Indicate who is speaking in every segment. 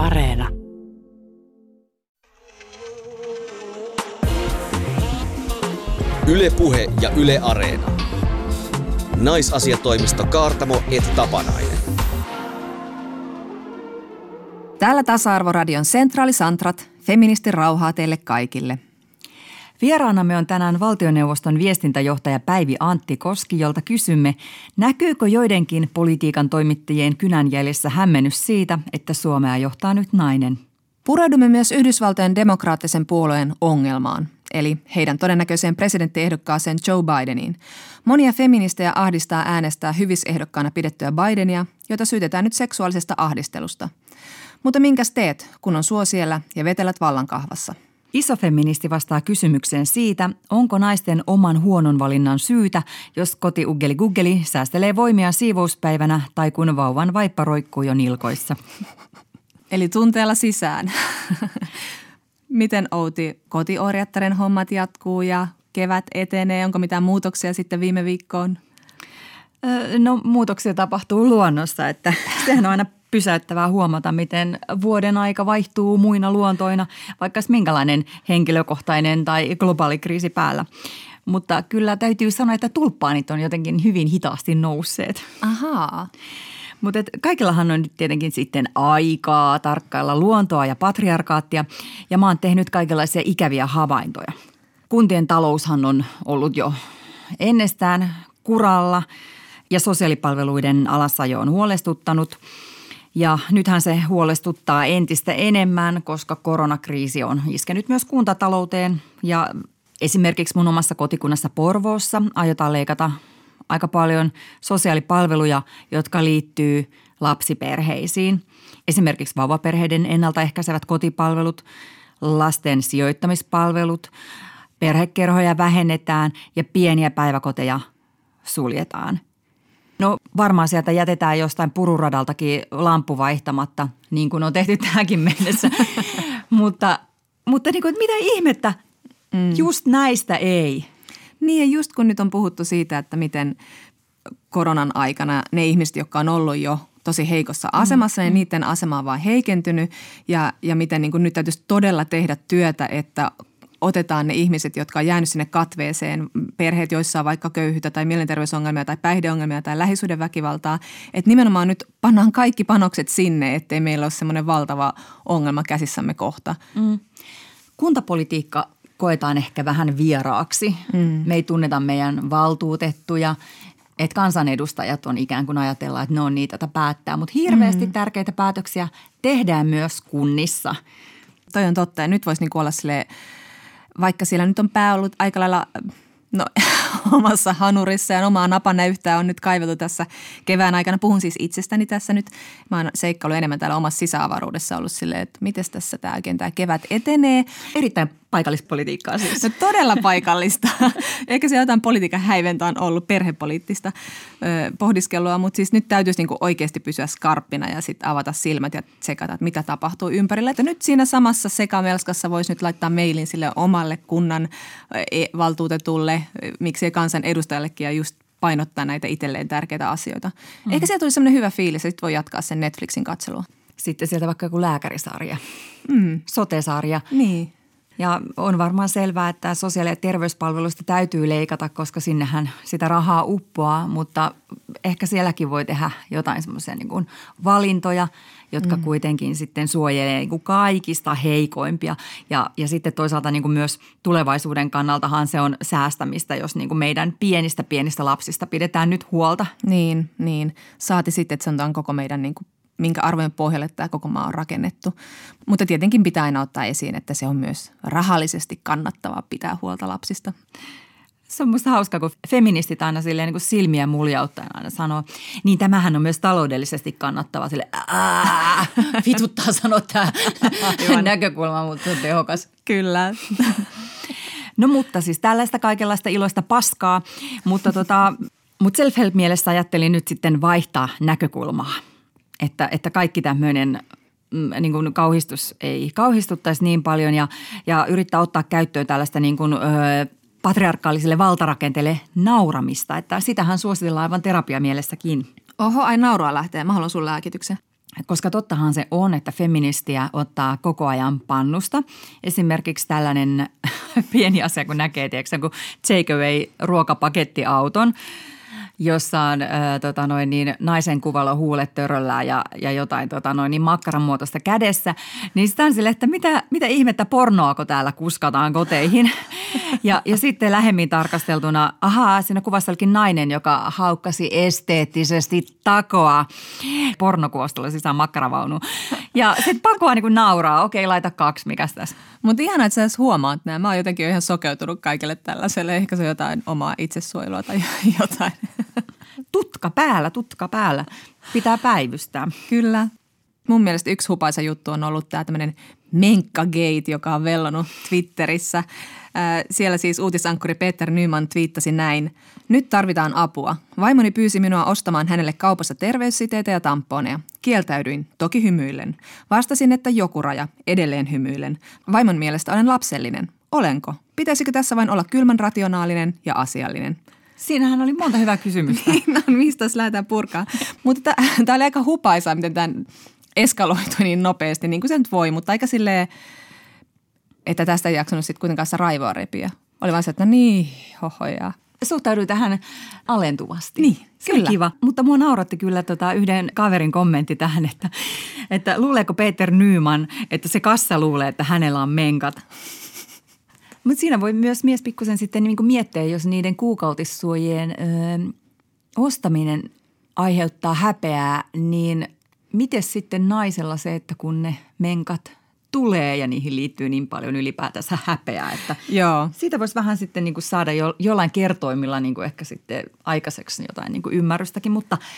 Speaker 1: Areena.
Speaker 2: Ylepuhe ja Yle Areena. Naisasiatoimisto Kaartamo et Tapanainen.
Speaker 3: Täällä Tasa-arvoradion Centraali Santrat, feministin rauhaa teille kaikille.
Speaker 4: Vieraanamme on tänään valtioneuvoston viestintäjohtaja Päivi Antti Koski, jolta kysymme, näkyykö joidenkin politiikan toimittajien kynänjäljessä hämmennys siitä, että Suomea johtaa nyt nainen?
Speaker 3: Pureudumme myös Yhdysvaltojen demokraattisen puolueen ongelmaan, eli heidän todennäköiseen presidenttiehdokkaaseen Joe Bideniin. Monia feministejä ahdistaa äänestää hyvisehdokkaana pidettyä Bidenia, jota syytetään nyt seksuaalisesta ahdistelusta. Mutta minkäs teet, kun on suosiellä ja vetelät vallankahvassa?
Speaker 4: Isofeministi vastaa kysymykseen siitä, onko naisten oman huonon valinnan syytä, jos koti uggeli guggeli säästelee voimia siivouspäivänä tai kun vauvan vaippa roikkuu jo nilkoissa.
Speaker 3: Eli tunteella sisään. Miten Outi kotiorjattaren hommat jatkuu ja kevät etenee? Onko mitään muutoksia sitten viime viikkoon?
Speaker 4: No muutoksia tapahtuu luonnossa, että sehän on aina pysäyttävää huomata, miten vuoden aika vaihtuu muina luontoina, vaikka minkälainen henkilökohtainen tai globaali kriisi päällä. Mutta kyllä täytyy sanoa, että tulppaanit on jotenkin hyvin hitaasti nousseet.
Speaker 3: Ahaa.
Speaker 4: Mutta kaikillahan on nyt tietenkin sitten aikaa tarkkailla luontoa ja patriarkaattia ja mä oon tehnyt kaikenlaisia ikäviä havaintoja. Kuntien taloushan on ollut jo ennestään kuralla ja sosiaalipalveluiden alasajo on huolestuttanut – ja nythän se huolestuttaa entistä enemmän, koska koronakriisi on iskenyt myös kuntatalouteen. Ja esimerkiksi mun omassa kotikunnassa Porvoossa aiotaan leikata aika paljon sosiaalipalveluja, jotka liittyy lapsiperheisiin. Esimerkiksi vauvaperheiden ennaltaehkäisevät kotipalvelut, lasten sijoittamispalvelut, perhekerhoja vähennetään ja pieniä päiväkoteja suljetaan – No varmaan sieltä jätetään jostain pururadaltakin lamppu vaihtamatta, niin kuin on tehty tähänkin mennessä. mutta mutta niin kuin, mitä ihmettä, mm. just näistä ei.
Speaker 3: Niin ja just kun nyt on puhuttu siitä, että miten koronan aikana ne ihmiset, jotka on ollut jo tosi heikossa asemassa, mm. niin niiden asema on vaan heikentynyt ja, ja miten niin kuin nyt täytyisi todella tehdä työtä, että otetaan ne ihmiset, jotka on jäänyt sinne katveeseen, perheet, joissa on vaikka köyhyyttä tai mielenterveysongelmia tai päihdeongelmia tai lähisuhdeväkivaltaa, että nimenomaan nyt pannaan kaikki panokset sinne, ettei meillä ole semmoinen valtava ongelma käsissämme kohta. Mm.
Speaker 4: Kuntapolitiikka koetaan ehkä vähän vieraaksi. Mm. Me ei tunneta meidän valtuutettuja, että kansanedustajat on ikään kuin ajatellaan, että ne on niitä, joita päättää. Mutta hirveästi mm. tärkeitä päätöksiä tehdään myös kunnissa.
Speaker 3: Toi on totta ja nyt voisi niinku olla silleen – vaikka siellä nyt on pää ollut aika lailla no, omassa hanurissa ja omaa napanäyhtää on nyt kaiveltu tässä kevään aikana. Puhun siis itsestäni tässä nyt. Mä oon seikkailu enemmän täällä omassa sisäavaruudessa ollut silleen, että miten tässä tämä oikein tämä kevät etenee.
Speaker 4: Erittäin paikallispolitiikkaa siis.
Speaker 3: No, todella paikallista. Ehkä se jotain politiikan häiventä on ollut perhepoliittista ö, pohdiskelua, mutta siis nyt täytyisi niinku oikeasti pysyä skarppina ja sitten avata silmät ja tsekata, että mitä tapahtuu ympärillä. Että nyt siinä samassa sekamelskassa voisi nyt laittaa mailin sille omalle kunnan e, valtuutetulle, miksei kansan edustajallekin ja just painottaa näitä itselleen tärkeitä asioita. Mm. Ehkä sieltä tuli semmoinen hyvä fiilis, että voi jatkaa sen Netflixin katselua.
Speaker 4: Sitten sieltä vaikka joku lääkärisarja, mm. sotesarja.
Speaker 3: Niin.
Speaker 4: Ja on varmaan selvää, että sosiaali- ja terveyspalveluista täytyy leikata, koska sinnehän sitä rahaa uppoaa, mutta ehkä sielläkin voi tehdä jotain semmoisia niin valintoja, jotka mm. kuitenkin sitten suojelee niin kuin kaikista heikoimpia. Ja, ja sitten toisaalta niin kuin myös tulevaisuuden kannaltahan se on säästämistä, jos niin kuin meidän pienistä pienistä lapsista pidetään nyt huolta.
Speaker 3: Niin, niin. Saati sitten, että se on koko meidän niin kuin minkä arvojen pohjalle tämä koko maa on rakennettu. Mutta tietenkin pitää aina ottaa esiin, että se on myös rahallisesti kannattavaa pitää huolta lapsista.
Speaker 4: Se on musta hauskaa, kun feministit aina silleen niin kuin silmiä muljauttaen aina sanoo, niin tämähän on myös taloudellisesti kannattava. Sille vituttaa sanoa tämä näkökulma, mutta se on tehokas.
Speaker 3: Kyllä.
Speaker 4: No mutta siis tällaista kaikenlaista iloista paskaa, mutta tota, mutta self-help-mielessä ajattelin nyt sitten vaihtaa näkökulmaa – että, että kaikki tämmöinen mm, niin kuin kauhistus ei kauhistuttaisi niin paljon ja, ja yrittää ottaa käyttöön tällaista niin kuin, ö, patriarkaaliselle valtarakenteelle nauramista. Että sitähän suositellaan aivan terapiamielessäkin.
Speaker 3: Oho, ai naurua lähtee. Mä haluan sun lääkityksen.
Speaker 4: koska tottahan se on, että feministiä ottaa koko ajan pannusta. Esimerkiksi tällainen pieni asia, kun näkee, tiedätkö, kun takeaway ruokapakettiauton – jossa on ää, tota noin, niin naisen kuvalla huulet töröllään ja, ja jotain tota noin, niin makkaran muotoista kädessä. Niin sitä on sille, että mitä, mitä ihmettä pornoako täällä kuskataan koteihin. Ja, ja sitten lähemmin tarkasteltuna, ahaa, siinä kuvassa olikin nainen, joka haukkasi esteettisesti takoa pornokuostolla sisään makkaravaunu. Ja sitten pakoa niin nauraa, okei laita kaksi, mikäs tässä.
Speaker 3: Mutta ihanaa, että sä edes huomaat nämä. Mä oon jotenkin ihan sokeutunut kaikille tällaiselle. Ehkä se on jotain omaa itsesuojelua tai jotain.
Speaker 4: Tutka päällä, tutka päällä. Pitää päivystää.
Speaker 3: Kyllä. Mun mielestä yksi hupaisa juttu on ollut tämä tämmöinen Menkkagate, joka on vellonut Twitterissä. Siellä siis uutisankkuri Peter Nyman twiittasi näin. Nyt tarvitaan apua. Vaimoni pyysi minua ostamaan hänelle kaupassa terveyssiteitä ja tamponeja. Kieltäydyin, toki hymyillen. Vastasin, että joku raja, edelleen hymyillen. Vaimon mielestä olen lapsellinen. Olenko? Pitäisikö tässä vain olla kylmän rationaalinen ja asiallinen?
Speaker 4: Siinähän oli monta hyvää kysymystä.
Speaker 3: niin on, mistä lähdetään purkaa. Mutta tämä oli aika hupaisaa, miten tämä eskaloitui niin nopeasti, niin kuin se nyt voi, mutta aika silleen, että tästä ei jaksanut sitten kuitenkaan sitä raivoa repiä. Oli vaan se, että no niin, hohoja.
Speaker 4: Suhtaudui tähän alentuvasti.
Speaker 3: Niin,
Speaker 4: se kyllä. kiva. Mutta mua nauratti kyllä tota yhden kaverin kommentti tähän, että, että luuleeko Peter Nyman, että se kassa luulee, että hänellä on menkat. Mutta siinä voi myös mies pikkusen sitten niin miettiä, jos niiden kuukautissuojien ö, ostaminen aiheuttaa häpeää, niin miten sitten naisella se, että kun ne menkat tulee ja niihin liittyy niin paljon ylipäätänsä häpeää, että
Speaker 3: Joo.
Speaker 4: siitä voisi vähän sitten niin kuin saada jo, jollain kertoimilla niin kuin ehkä sitten aikaiseksi jotain niin kuin ymmärrystäkin, mutta –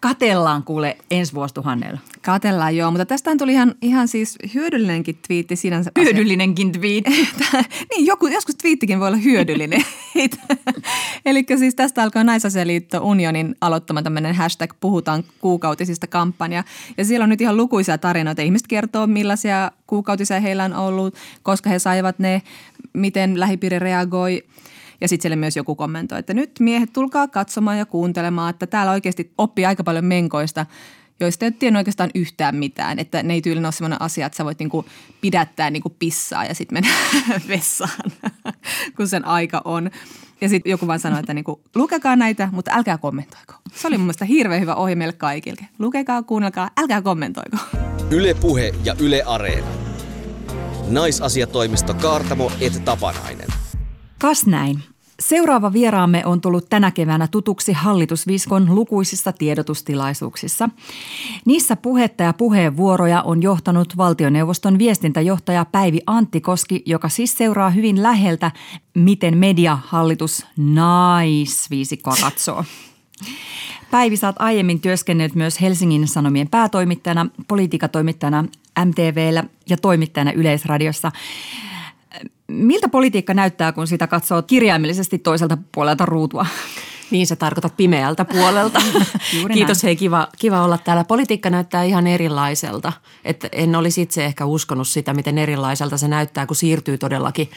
Speaker 4: Katellaan kuule ensi vuosituhannella.
Speaker 3: Katellaan joo, mutta tästä tuli ihan, ihan siis hyödyllinenkin twiitti sinänsä.
Speaker 4: Hyödyllinenkin twiitti.
Speaker 3: niin, joku, joskus twiittikin voi olla hyödyllinen. Eli siis tästä alkaa Naisasialiitto Unionin aloittama tämmöinen hashtag Puhutaan kuukautisista kampanja. Ja siellä on nyt ihan lukuisia tarinoita. Ihmiset kertoo, millaisia kuukautisia heillä on ollut, koska he saivat ne, miten lähipiiri reagoi – ja sitten siellä myös joku kommentoi, että nyt miehet tulkaa katsomaan ja kuuntelemaan, että täällä oikeasti oppii aika paljon menkoista, joista ei tiennyt oikeastaan yhtään mitään. Että ne ei tyylin ole sellainen asia, että sä voit niinku pidättää niinku pissaa ja sitten mennä vessaan, kun sen aika on. Ja sitten joku vaan sanoi, että niinku, lukekaa näitä, mutta älkää kommentoiko. Se oli mun mielestä hirveän hyvä ohje meille kaikille. Lukekaa, kuunnelkaa, älkää kommentoiko.
Speaker 2: Yle Puhe ja Yle Areena. Naisasiatoimisto Kaartamo et Tapanainen.
Speaker 4: Kas näin. Seuraava vieraamme on tullut tänä keväänä tutuksi hallitusviskon lukuisissa tiedotustilaisuuksissa. Niissä puhetta ja puheenvuoroja on johtanut valtioneuvoston viestintäjohtaja Päivi Anttikoski, joka siis seuraa hyvin läheltä, miten mediahallitus naisviisikkoa katsoo. Päivi, sä oot aiemmin työskennellyt myös Helsingin Sanomien päätoimittajana, politiikatoimittajana MTVllä ja toimittajana Yleisradiossa. Miltä politiikka näyttää, kun sitä katsoo kirjaimellisesti toiselta puolelta ruutua?
Speaker 1: Niin se tarkoitat pimeältä puolelta. Kiitos hei, kiva, kiva olla täällä. Politiikka näyttää ihan erilaiselta. Et en olisi itse ehkä uskonut sitä, miten erilaiselta se näyttää, kun siirtyy todellakin,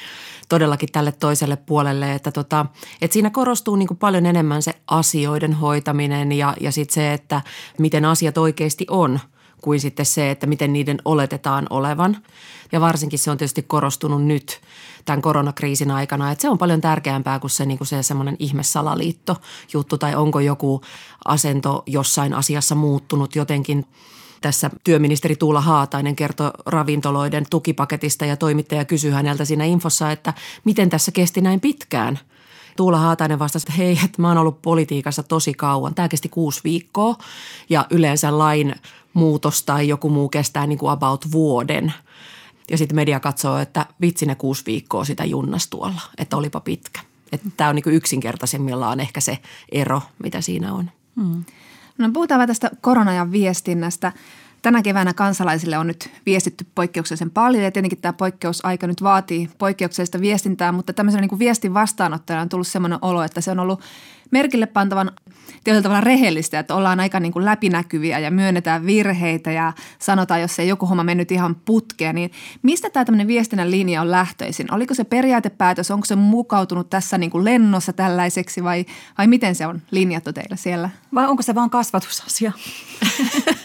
Speaker 1: todellakin tälle toiselle puolelle. Että tota, et siinä korostuu niin paljon enemmän se asioiden hoitaminen ja, ja sitten se, että miten asiat oikeasti on – kuin sitten se, että miten niiden oletetaan olevan. Ja varsinkin se on tietysti korostunut nyt tämän koronakriisin aikana, että se on paljon tärkeämpää kuin se, niin kuin se semmoinen ihmesalaliitto juttu tai onko joku asento jossain asiassa muuttunut jotenkin tässä työministeri Tuula Haatainen kertoi ravintoloiden tukipaketista ja toimittaja kysyi häneltä siinä infossa, että miten tässä kesti näin pitkään – Tuula Haatainen vastasi, että hei, että mä oon ollut politiikassa tosi kauan. Tämä kesti kuusi viikkoa ja yleensä lain muutos tai joku muu kestää niin kuin about vuoden. Ja sitten media katsoo, että vitsi ne kuusi viikkoa sitä junnas tuolla, että olipa pitkä. Että tämä on niin kuin yksinkertaisimmillaan ehkä se ero, mitä siinä on. Hmm.
Speaker 3: No puhutaan vähän tästä koronajan viestinnästä. Tänä keväänä kansalaisille on nyt viestitty poikkeuksellisen paljon ja tietenkin tämä poikkeusaika nyt vaatii poikkeuksellista viestintää, mutta tämmöisen niin kuin viestin vastaanottajana on tullut sellainen olo, että se on ollut merkille pantavan tietyllä tavalla rehellistä, että ollaan aika niin kuin läpinäkyviä ja myönnetään virheitä ja sanotaan, jos ei joku homma mennyt ihan putkeen, niin mistä tämä tämmöinen viestinnän linja on lähtöisin? Oliko se periaatepäätös, onko se mukautunut tässä niin kuin lennossa tällaiseksi vai, vai miten se on linjattu teillä siellä?
Speaker 4: Vai onko se vaan kasvatusasia?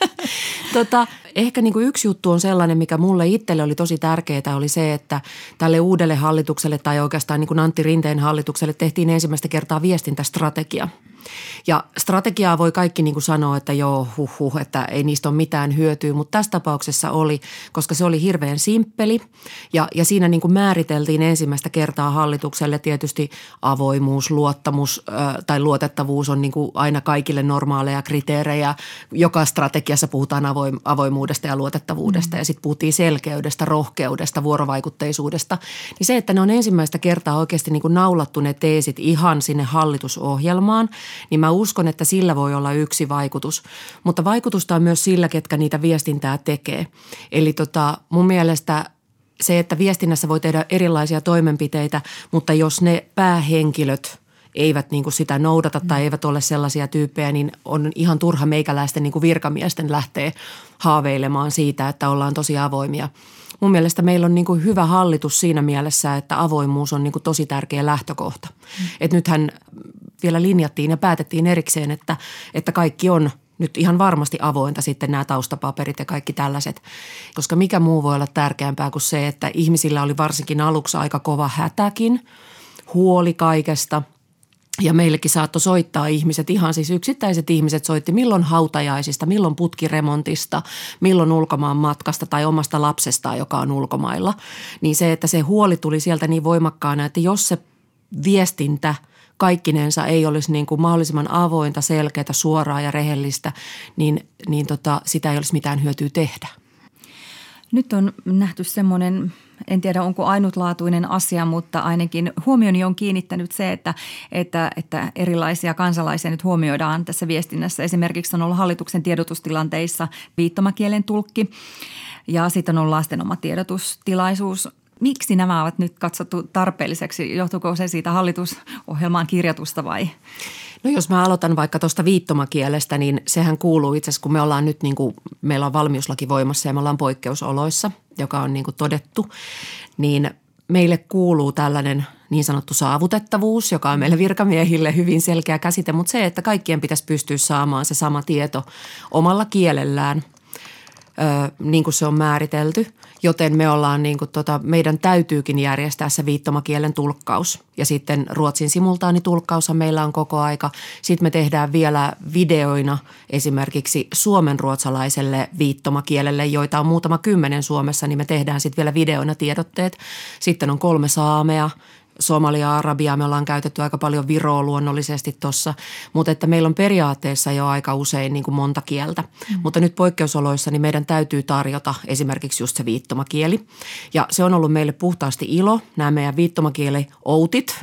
Speaker 1: tota, ehkä niin kuin yksi juttu on sellainen, mikä mulle itselle oli tosi tärkeää, oli se, että tälle uudelle hallitukselle tai oikeastaan niin kuin Antti Rinteen hallitukselle tehtiin ensimmäistä kertaa viestintästrategia – ja strategiaa voi kaikki niin kuin sanoa, että joo, huh, huh, että ei niistä ole mitään hyötyä, mutta tässä tapauksessa oli, koska se oli hirveän simppeli ja, ja siinä niin kuin määriteltiin ensimmäistä kertaa hallitukselle tietysti avoimuus, luottamus äh, tai luotettavuus on niin kuin aina kaikille normaaleja kriteerejä. Joka strategiassa puhutaan avoim, avoimuudesta ja luotettavuudesta mm. ja sitten puhuttiin selkeydestä, rohkeudesta, vuorovaikutteisuudesta. Niin se, että ne on ensimmäistä kertaa oikeasti niin kuin naulattu ne teesit ihan sinne hallitusohjelmaan – niin mä uskon, että sillä voi olla yksi vaikutus. Mutta vaikutusta on myös sillä, ketkä niitä viestintää tekee. Eli tota, mun mielestä se, että viestinnässä voi tehdä erilaisia toimenpiteitä, mutta jos ne päähenkilöt eivät niin kuin sitä noudata tai eivät ole sellaisia tyyppejä, niin on ihan turha meikäläisten niin kuin virkamiesten lähteä haaveilemaan siitä, että ollaan tosi avoimia. Mun mielestä meillä on niin kuin hyvä hallitus siinä mielessä, että avoimuus on niin kuin tosi tärkeä lähtökohta. Mm. Et nythän vielä linjattiin ja päätettiin erikseen, että, että kaikki on nyt ihan varmasti avointa sitten nämä taustapaperit ja kaikki tällaiset. Koska mikä muu voi olla tärkeämpää kuin se, että ihmisillä oli varsinkin aluksi aika kova hätäkin, huoli kaikesta – ja meillekin saattoi soittaa ihmiset, ihan siis yksittäiset ihmiset soitti milloin hautajaisista, milloin putkiremontista, milloin ulkomaan matkasta tai omasta lapsestaan, joka on ulkomailla. Niin se, että se huoli tuli sieltä niin voimakkaana, että jos se viestintä – kaikkinensa ei olisi niin kuin mahdollisimman avointa, selkeää, suoraa ja rehellistä, niin, niin tota, sitä ei olisi mitään hyötyä tehdä.
Speaker 4: Nyt on nähty semmoinen, en tiedä onko ainutlaatuinen asia, mutta ainakin huomioni on kiinnittänyt se, että, että, että erilaisia kansalaisia nyt huomioidaan tässä viestinnässä. Esimerkiksi on ollut hallituksen tiedotustilanteissa viittomakielen tulkki ja sitten on ollut lasten oma tiedotustilaisuus Miksi nämä ovat nyt katsottu tarpeelliseksi? Johtuuko se siitä hallitusohjelmaan kirjatusta vai?
Speaker 1: No jos mä aloitan vaikka tuosta viittomakielestä, niin sehän kuuluu itse asiassa, kun me ollaan nyt niin kuin, meillä on valmiuslaki voimassa ja me ollaan poikkeusoloissa, joka on niin kuin todettu, niin meille kuuluu tällainen niin sanottu saavutettavuus, joka on meille virkamiehille hyvin selkeä käsite, mutta se, että kaikkien pitäisi pystyä saamaan se sama tieto omalla kielellään – niin kuin se on määritelty, joten me ollaan niin kuin tota, meidän täytyykin järjestää se viittomakielen tulkkaus. Ja sitten Ruotsin simultaanitulkkaushan meillä on koko aika. Sitten me tehdään vielä videoina esimerkiksi suomen ruotsalaiselle viittomakielelle, joita on muutama kymmenen Suomessa, niin me tehdään sitten vielä videoina tiedotteet. Sitten on kolme saamea, Somalia, Arabia, me ollaan käytetty aika paljon Viroa luonnollisesti tuossa, mutta että meillä on periaatteessa jo aika usein niin kuin monta kieltä. Mm. Mutta nyt poikkeusoloissa niin meidän täytyy tarjota esimerkiksi just se viittomakieli. Ja se on ollut meille puhtaasti ilo, nämä meidän viittomakieli outit.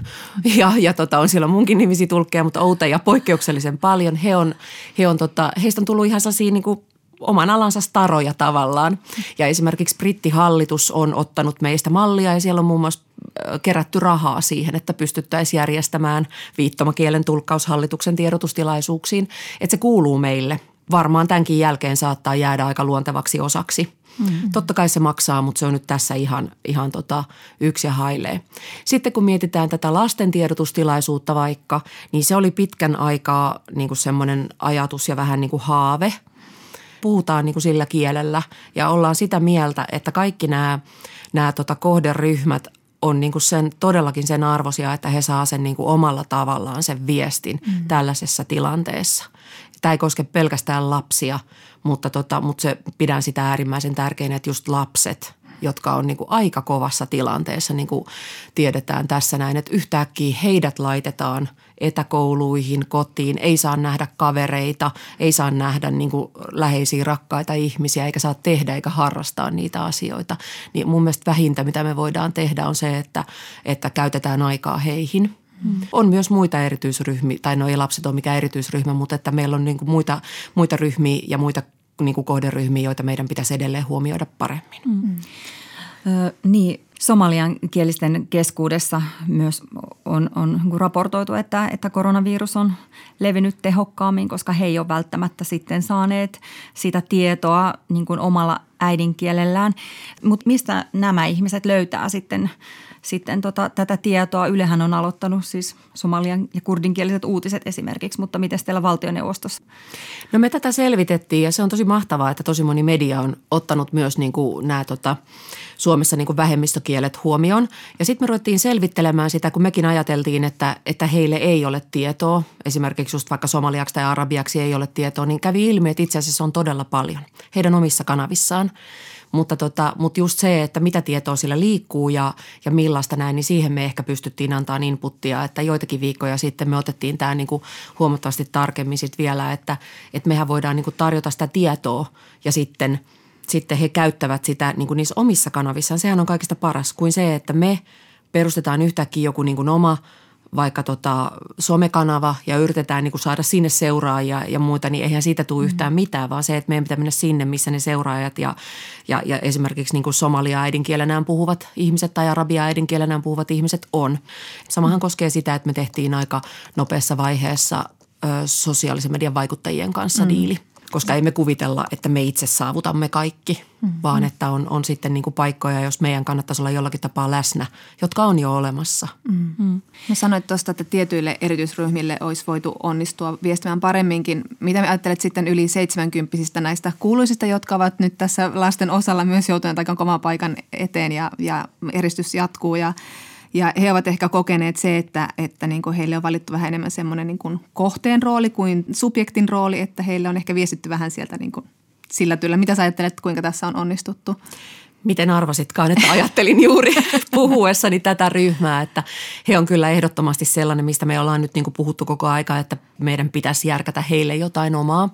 Speaker 1: Ja, ja tota, on siellä munkin nimisi tulkkeja, mutta outeja poikkeuksellisen paljon. He on, he on tota, heistä on tullut ihan sellaisia niin kuin oman alansa staroja tavallaan. Ja esimerkiksi brittihallitus on ottanut meistä mallia ja siellä on muun muassa kerätty rahaa siihen, että pystyttäisiin järjestämään viittomakielen tulkkaushallituksen tiedotustilaisuuksiin. Että se kuuluu meille. Varmaan tämänkin jälkeen saattaa jäädä aika luontevaksi osaksi. Mm-hmm. Totta kai se maksaa, mutta se on nyt tässä ihan, ihan tota yksi ja hailee. Sitten kun mietitään tätä lasten tiedotustilaisuutta vaikka, niin se oli pitkän aikaa niin kuin semmoinen ajatus ja vähän niin kuin haave – puhutaan niin kuin sillä kielellä ja ollaan sitä mieltä, että kaikki nämä, nämä tota kohderyhmät on niin kuin sen, todellakin sen arvoisia, että he saa sen niin kuin omalla tavallaan sen viestin mm. tällaisessa tilanteessa. Tämä ei koske pelkästään lapsia, mutta, tota, mutta se, pidän sitä äärimmäisen tärkeänä, että just lapset – jotka on niin kuin aika kovassa tilanteessa, niin kuin tiedetään tässä näin, että yhtäkkiä heidät laitetaan etäkouluihin, kotiin, ei saa nähdä kavereita, ei saa nähdä niin kuin läheisiä rakkaita ihmisiä, eikä saa tehdä eikä harrastaa niitä asioita. Niin mun mielestä vähintä, mitä me voidaan tehdä, on se, että, että käytetään aikaa heihin – Hmm. On myös muita erityisryhmiä, tai no ei lapset ole mikään erityisryhmä, mutta että meillä on niin kuin muita, muita ryhmiä ja muita niin kuin kohderyhmiä, joita meidän pitäisi edelleen huomioida paremmin. Mm.
Speaker 4: Ö, niin, somalian kielisten keskuudessa myös on, on niin raportoitu, että, että koronavirus on levinnyt tehokkaammin, koska he ei ole välttämättä sitten saaneet sitä tietoa niin kuin omalla äidinkielellään. Mutta mistä nämä ihmiset löytää sitten sitten tota, tätä tietoa. Ylehän on aloittanut siis somalian ja kurdinkieliset uutiset esimerkiksi, mutta miten teillä valtioneuvostossa?
Speaker 1: No me tätä selvitettiin ja se on tosi mahtavaa, että tosi moni media on ottanut myös niin kuin nämä tota, Suomessa niin kuin vähemmistökielet huomioon. Ja sitten me ruvettiin selvittelemään sitä, kun mekin ajateltiin, että, että heille ei ole tietoa, esimerkiksi just vaikka somaliaksi tai arabiaksi ei ole tietoa, niin kävi ilmi, että itse asiassa on todella paljon heidän omissa kanavissaan. Mutta, tota, mutta just se, että mitä tietoa sillä liikkuu ja, ja millaista näin, niin siihen me ehkä pystyttiin antaa inputtia. Että joitakin viikkoja sitten me otettiin tämä niin kuin huomattavasti tarkemmin sitten vielä, että, että mehän voidaan niin kuin tarjota sitä tietoa ja sitten, sitten he käyttävät sitä niin kuin niissä omissa kanavissaan. Sehän on kaikista paras kuin se, että me perustetaan yhtäkkiä joku niin kuin oma – vaikka tota somekanava ja yritetään niin kuin saada sinne seuraajia ja muuta, niin eihän siitä tule yhtään mm. mitään, vaan se, että meidän pitää mennä sinne, missä ne seuraajat ja, ja, ja esimerkiksi niin kuin somalia äidinkielenään puhuvat ihmiset tai arabia äidinkielenään puhuvat ihmiset on. Samahan koskee sitä, että me tehtiin aika nopeassa vaiheessa ö, sosiaalisen median vaikuttajien kanssa mm. diili – koska ei me kuvitella, että me itse saavutamme kaikki, mm-hmm. vaan että on, on sitten niin kuin paikkoja, jos meidän kannattaisi olla jollakin tapaa läsnä, jotka on jo olemassa.
Speaker 3: Mm-hmm. No sanoit tuosta, että tietyille erityisryhmille olisi voitu onnistua viestimään paremminkin. Mitä me ajattelet sitten yli 70 näistä kuuluisista, jotka ovat nyt tässä lasten osalla myös joutuneet aika kovan paikan eteen ja, ja eristys jatkuu ja – ja he ovat ehkä kokeneet se, että, että niin kuin heille on valittu vähän enemmän semmoinen niin kuin kohteen rooli kuin subjektin rooli, että heille on ehkä viestitty vähän sieltä niin kuin sillä työllä. Mitä sä ajattelet, kuinka tässä on onnistuttu?
Speaker 1: miten arvasitkaan, että ajattelin juuri puhuessani tätä ryhmää, että he on kyllä ehdottomasti sellainen, mistä me ollaan nyt niin kuin puhuttu koko aika, että meidän pitäisi järkätä heille jotain omaa.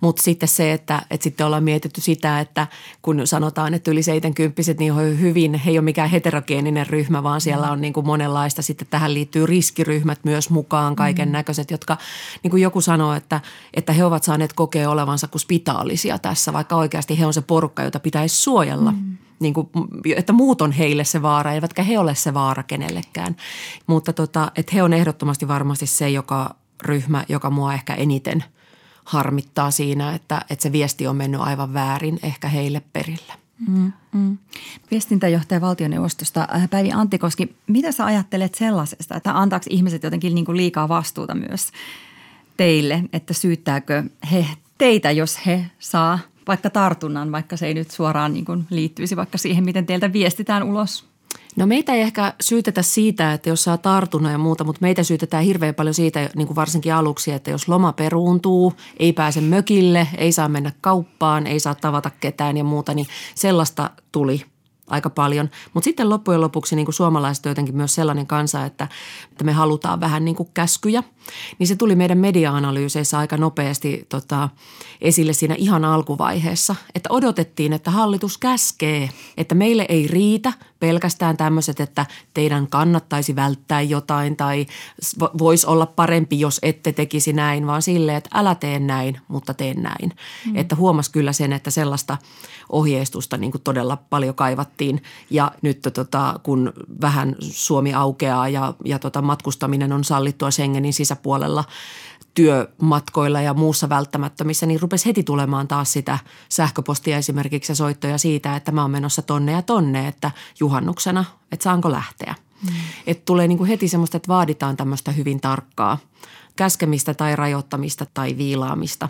Speaker 1: Mutta sitten se, että, että sitten ollaan mietitty sitä, että kun sanotaan, että yli 70 niin on hyvin, he ei ole mikään heterogeeninen ryhmä, vaan siellä on niin kuin monenlaista. Sitten tähän liittyy riskiryhmät myös mukaan, kaiken näköiset, jotka niin kuin joku sanoo, että, että he ovat saaneet kokea olevansa kuin spitaalisia tässä, vaikka oikeasti he on se porukka, jota pitäisi suojella. Mm niin kuin, että muut on heille se vaara, eivätkä he ole se vaara kenellekään. Mutta tota, että he on ehdottomasti varmasti se joka ryhmä, joka mua ehkä eniten harmittaa siinä, että, että se viesti on mennyt aivan väärin ehkä heille perille. Mm,
Speaker 4: mm. Viestintäjohtaja valtioneuvostosta äh, Päivi Antikoski, mitä sä ajattelet sellaisesta, että antaako ihmiset jotenkin niin kuin liikaa vastuuta myös teille, että syyttääkö he teitä, jos he saa vaikka tartunnan, vaikka se ei nyt suoraan niin kuin liittyisi vaikka siihen, miten teiltä viestitään ulos?
Speaker 1: No meitä ei ehkä syytetä siitä, että jos saa tartunnan ja muuta, mutta meitä syytetään hirveän paljon siitä niin kuin varsinkin aluksi, että jos loma peruuntuu, ei pääse mökille, ei saa mennä kauppaan, ei saa tavata ketään ja muuta, niin sellaista tuli – aika paljon. Mutta sitten loppujen lopuksi niin kuin suomalaiset on jotenkin myös sellainen kansa, että, että me halutaan vähän niin kuin käskyjä. Niin se tuli meidän media-analyyseissä aika nopeasti tota, esille siinä ihan alkuvaiheessa, että odotettiin, että hallitus käskee, että meille ei riitä pelkästään tämmöiset, että teidän kannattaisi välttää jotain tai voisi olla parempi, jos ette tekisi näin, vaan silleen, että älä tee näin, mutta tee näin. Mm. Että huomas kyllä sen, että sellaista ohjeistusta niin kuin todella paljon kaivattiin ja nyt tota, kun vähän Suomi aukeaa ja, ja tota, matkustaminen on sallittua Schengenin sisäpuolella – työmatkoilla ja muussa välttämättömissä, niin rupesi heti tulemaan taas sitä sähköpostia esimerkiksi ja soittoja siitä, että mä oon menossa tonne ja tonne, että juhannuksena, että saanko lähteä. Mm. Että tulee niin kuin heti semmoista, että vaaditaan tämmöistä hyvin tarkkaa käskemistä tai rajoittamista tai viilaamista.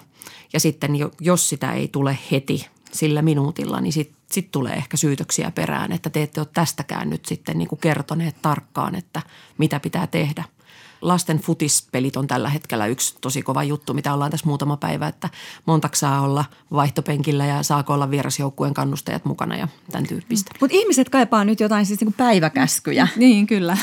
Speaker 1: Ja sitten jos sitä ei tule heti sillä minuutilla, niin sitten sit tulee ehkä syytöksiä perään, että te ette ole tästäkään nyt sitten niin kuin kertoneet tarkkaan, että mitä pitää tehdä – lasten futispelit on tällä hetkellä yksi tosi kova juttu, mitä ollaan tässä muutama päivä, että montaksi saa olla vaihtopenkillä ja saako olla vierasjoukkueen kannustajat mukana ja tämän tyyppistä.
Speaker 4: Mutta ihmiset kaipaa nyt jotain siis niin päiväkäskyjä.
Speaker 3: Niin, kyllä.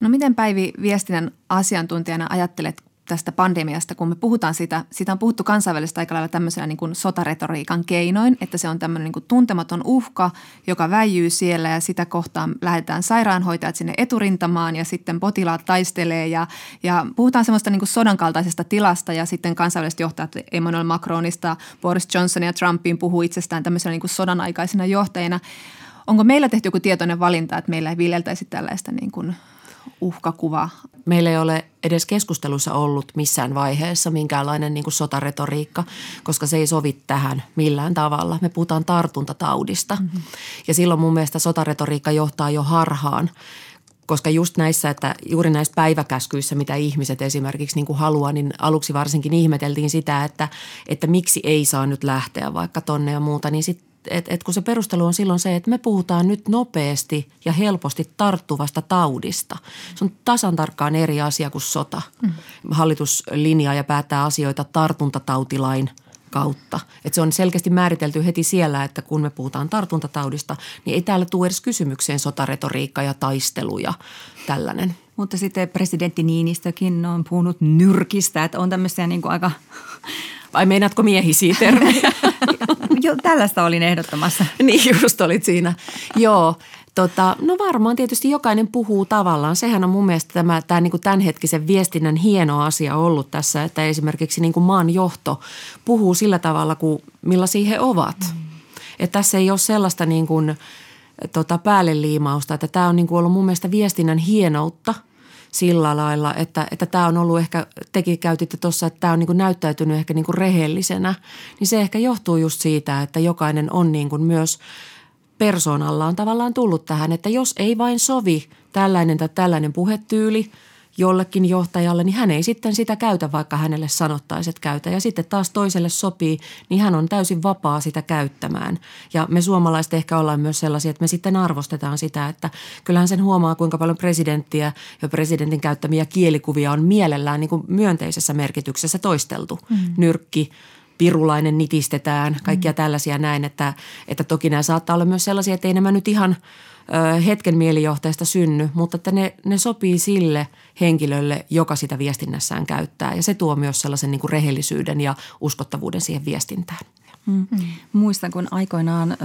Speaker 3: No miten Päivi viestinnän asiantuntijana ajattelet tästä pandemiasta, kun me puhutaan siitä, siitä on puhuttu kansainvälisesti aika lailla tämmöisenä niin kuin sotaretoriikan keinoin, että se on tämmöinen niin kuin tuntematon uhka, joka väijyy siellä ja sitä kohtaan lähdetään sairaanhoitajat sinne eturintamaan ja sitten potilaat taistelee ja, ja puhutaan semmoista niin kuin sodan kaltaisesta tilasta ja sitten kansainväliset johtajat Emmanuel Macronista, Boris Johnson ja Trumpin puhuu itsestään tämmöisenä niin kuin sodan aikaisina johtajina. Onko meillä tehty joku tietoinen valinta, että meillä ei viljeltäisi tällaista niin kuin uhkakuva.
Speaker 1: Meillä ei ole edes keskustelussa ollut missään vaiheessa minkäänlainen niin sotaretoriikka, koska se ei sovi tähän millään tavalla. Me puhutaan tartuntataudista mm-hmm. ja silloin mun mielestä sotaretoriikka johtaa jo harhaan koska just näissä, että juuri näissä päiväkäskyissä, mitä ihmiset esimerkiksi niin kuin haluaa, niin aluksi varsinkin ihmeteltiin sitä, että, että miksi ei saa nyt lähteä vaikka tonne ja muuta, niin sitten et, et kun se perustelu on silloin se, että me puhutaan nyt nopeasti ja helposti tarttuvasta taudista. Se on tasan tarkkaan eri asia kuin sota. Mm. Hallitus linjaa ja päättää asioita tartuntatautilain kautta. Et se on selkeästi määritelty heti siellä, että kun me puhutaan tartuntataudista, niin ei täällä tule edes kysymykseen sotaretoriikka ja taistelu ja tällainen.
Speaker 4: Mutta sitten presidentti Niinistökin on puhunut nyrkistä, että on tämmöisiä niin kuin aika
Speaker 1: vai meinaatko miehisiä termejä?
Speaker 4: Joo, tällaista olin ehdottamassa.
Speaker 1: niin, just olit siinä. Joo, Tota, no varmaan tietysti jokainen puhuu tavallaan. Sehän on mun mielestä tämä, tämä niin kuin tämänhetkisen viestinnän hieno asia ollut tässä, että esimerkiksi niin kuin maan johto puhuu sillä tavalla, kuin millaisia he ovat. Mm. Että tässä ei ole sellaista niin kuin, tota, päälle liimausta, että tämä on niin kuin ollut mun mielestä viestinnän hienoutta – sillä lailla, että, että tämä on ollut ehkä, tekin käytitte tuossa, että tämä on niin kuin näyttäytynyt ehkä niin kuin rehellisenä, niin se ehkä johtuu just siitä, että jokainen on niin kuin myös persoonallaan tavallaan tullut tähän, että jos ei vain sovi tällainen tai tällainen puhetyyli – jollekin johtajalle, niin hän ei sitten sitä käytä, vaikka hänelle sanottaisiin, että käytä. Ja sitten taas toiselle sopii, niin hän on täysin vapaa sitä käyttämään. Ja me suomalaiset ehkä ollaan myös sellaisia, että me sitten arvostetaan sitä, että kyllähän sen huomaa, kuinka paljon presidenttiä ja presidentin käyttämiä kielikuvia on mielellään niin kuin myönteisessä merkityksessä toisteltu. Mm. Nyrkki, pirulainen nitistetään, kaikkia mm. tällaisia näin, että, että toki nämä saattaa olla myös sellaisia, että ei nämä nyt ihan – hetken mielijohteesta synny, mutta että ne, ne sopii sille henkilölle, joka sitä viestinnässään käyttää. Ja se tuo myös sellaisen niin kuin rehellisyyden ja uskottavuuden siihen viestintään.
Speaker 4: Mm. Muistan, kun aikoinaan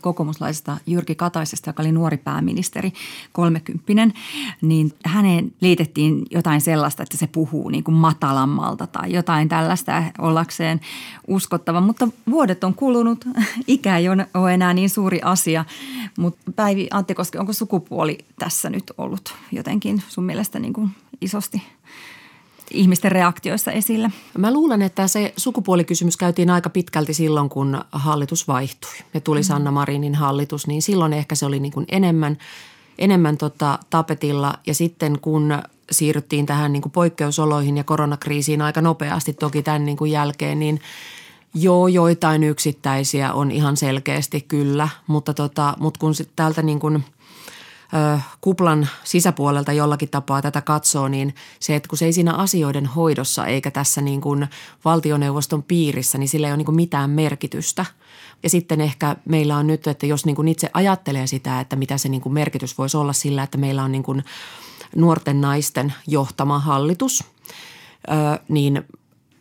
Speaker 4: kokoomuslaisesta Jyrki Kataisesta, joka oli nuori pääministeri, kolmekymppinen, niin häneen liitettiin jotain sellaista, että se puhuu niin kuin matalammalta tai jotain tällaista ollakseen uskottava. Mutta vuodet on kulunut, ikä ei ole enää niin suuri asia. Mutta Päivi Antti Koski, onko sukupuoli tässä nyt ollut jotenkin sun mielestä niin kuin isosti – ihmisten reaktioissa esille?
Speaker 1: Mä luulen, että se sukupuolikysymys käytiin aika pitkälti silloin, kun hallitus vaihtui ja tuli mm. Sanna Marinin hallitus, niin silloin ehkä se oli niin kuin enemmän, enemmän tota tapetilla ja sitten kun siirryttiin tähän niin kuin poikkeusoloihin ja koronakriisiin aika nopeasti toki tämän niin kuin jälkeen, niin Joo, joitain yksittäisiä on ihan selkeästi kyllä, mutta, tota, mutta kun täältä niin kuin – kuplan sisäpuolelta jollakin tapaa tätä katsoo, niin se, että kun se ei siinä asioiden hoidossa eikä tässä niin kuin valtioneuvoston piirissä, niin sillä ei ole niin kuin mitään merkitystä. Ja sitten ehkä meillä on nyt, että jos niin kuin itse ajattelee sitä, että mitä se niin kuin merkitys voisi olla sillä, että meillä on niin kuin nuorten naisten johtama hallitus, niin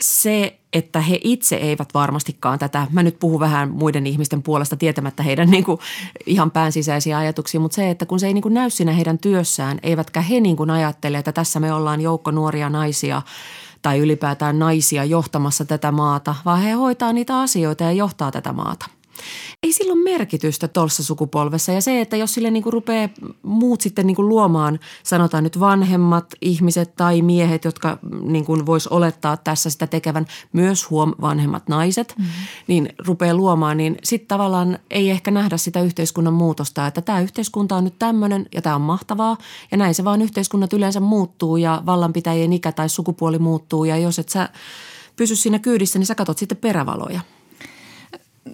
Speaker 1: se, että he itse eivät varmastikaan tätä, mä nyt puhun vähän muiden ihmisten puolesta tietämättä heidän niin kuin ihan päänsisäisiä ajatuksia, mutta se, että kun se ei niin kuin näy siinä heidän työssään, eivätkä he niin kuin ajattele, että tässä me ollaan joukko nuoria naisia tai ylipäätään naisia johtamassa tätä maata, vaan he hoitaa niitä asioita ja johtaa tätä maata ei sillä ole merkitystä tuossa sukupolvessa. Ja se, että jos sille niin kuin rupeaa muut sitten niin kuin luomaan, sanotaan nyt vanhemmat ihmiset tai miehet, jotka niin kuin vois olettaa tässä sitä tekevän, myös huom vanhemmat naiset, mm-hmm. niin rupeaa luomaan, niin sitten tavallaan ei ehkä nähdä sitä yhteiskunnan muutosta, että tämä yhteiskunta on nyt tämmöinen ja tämä on mahtavaa. Ja näin se vaan yhteiskunnat yleensä muuttuu ja vallanpitäjien ikä tai sukupuoli muuttuu ja jos et sä pysy siinä kyydissä, niin sä katot sitten perävaloja.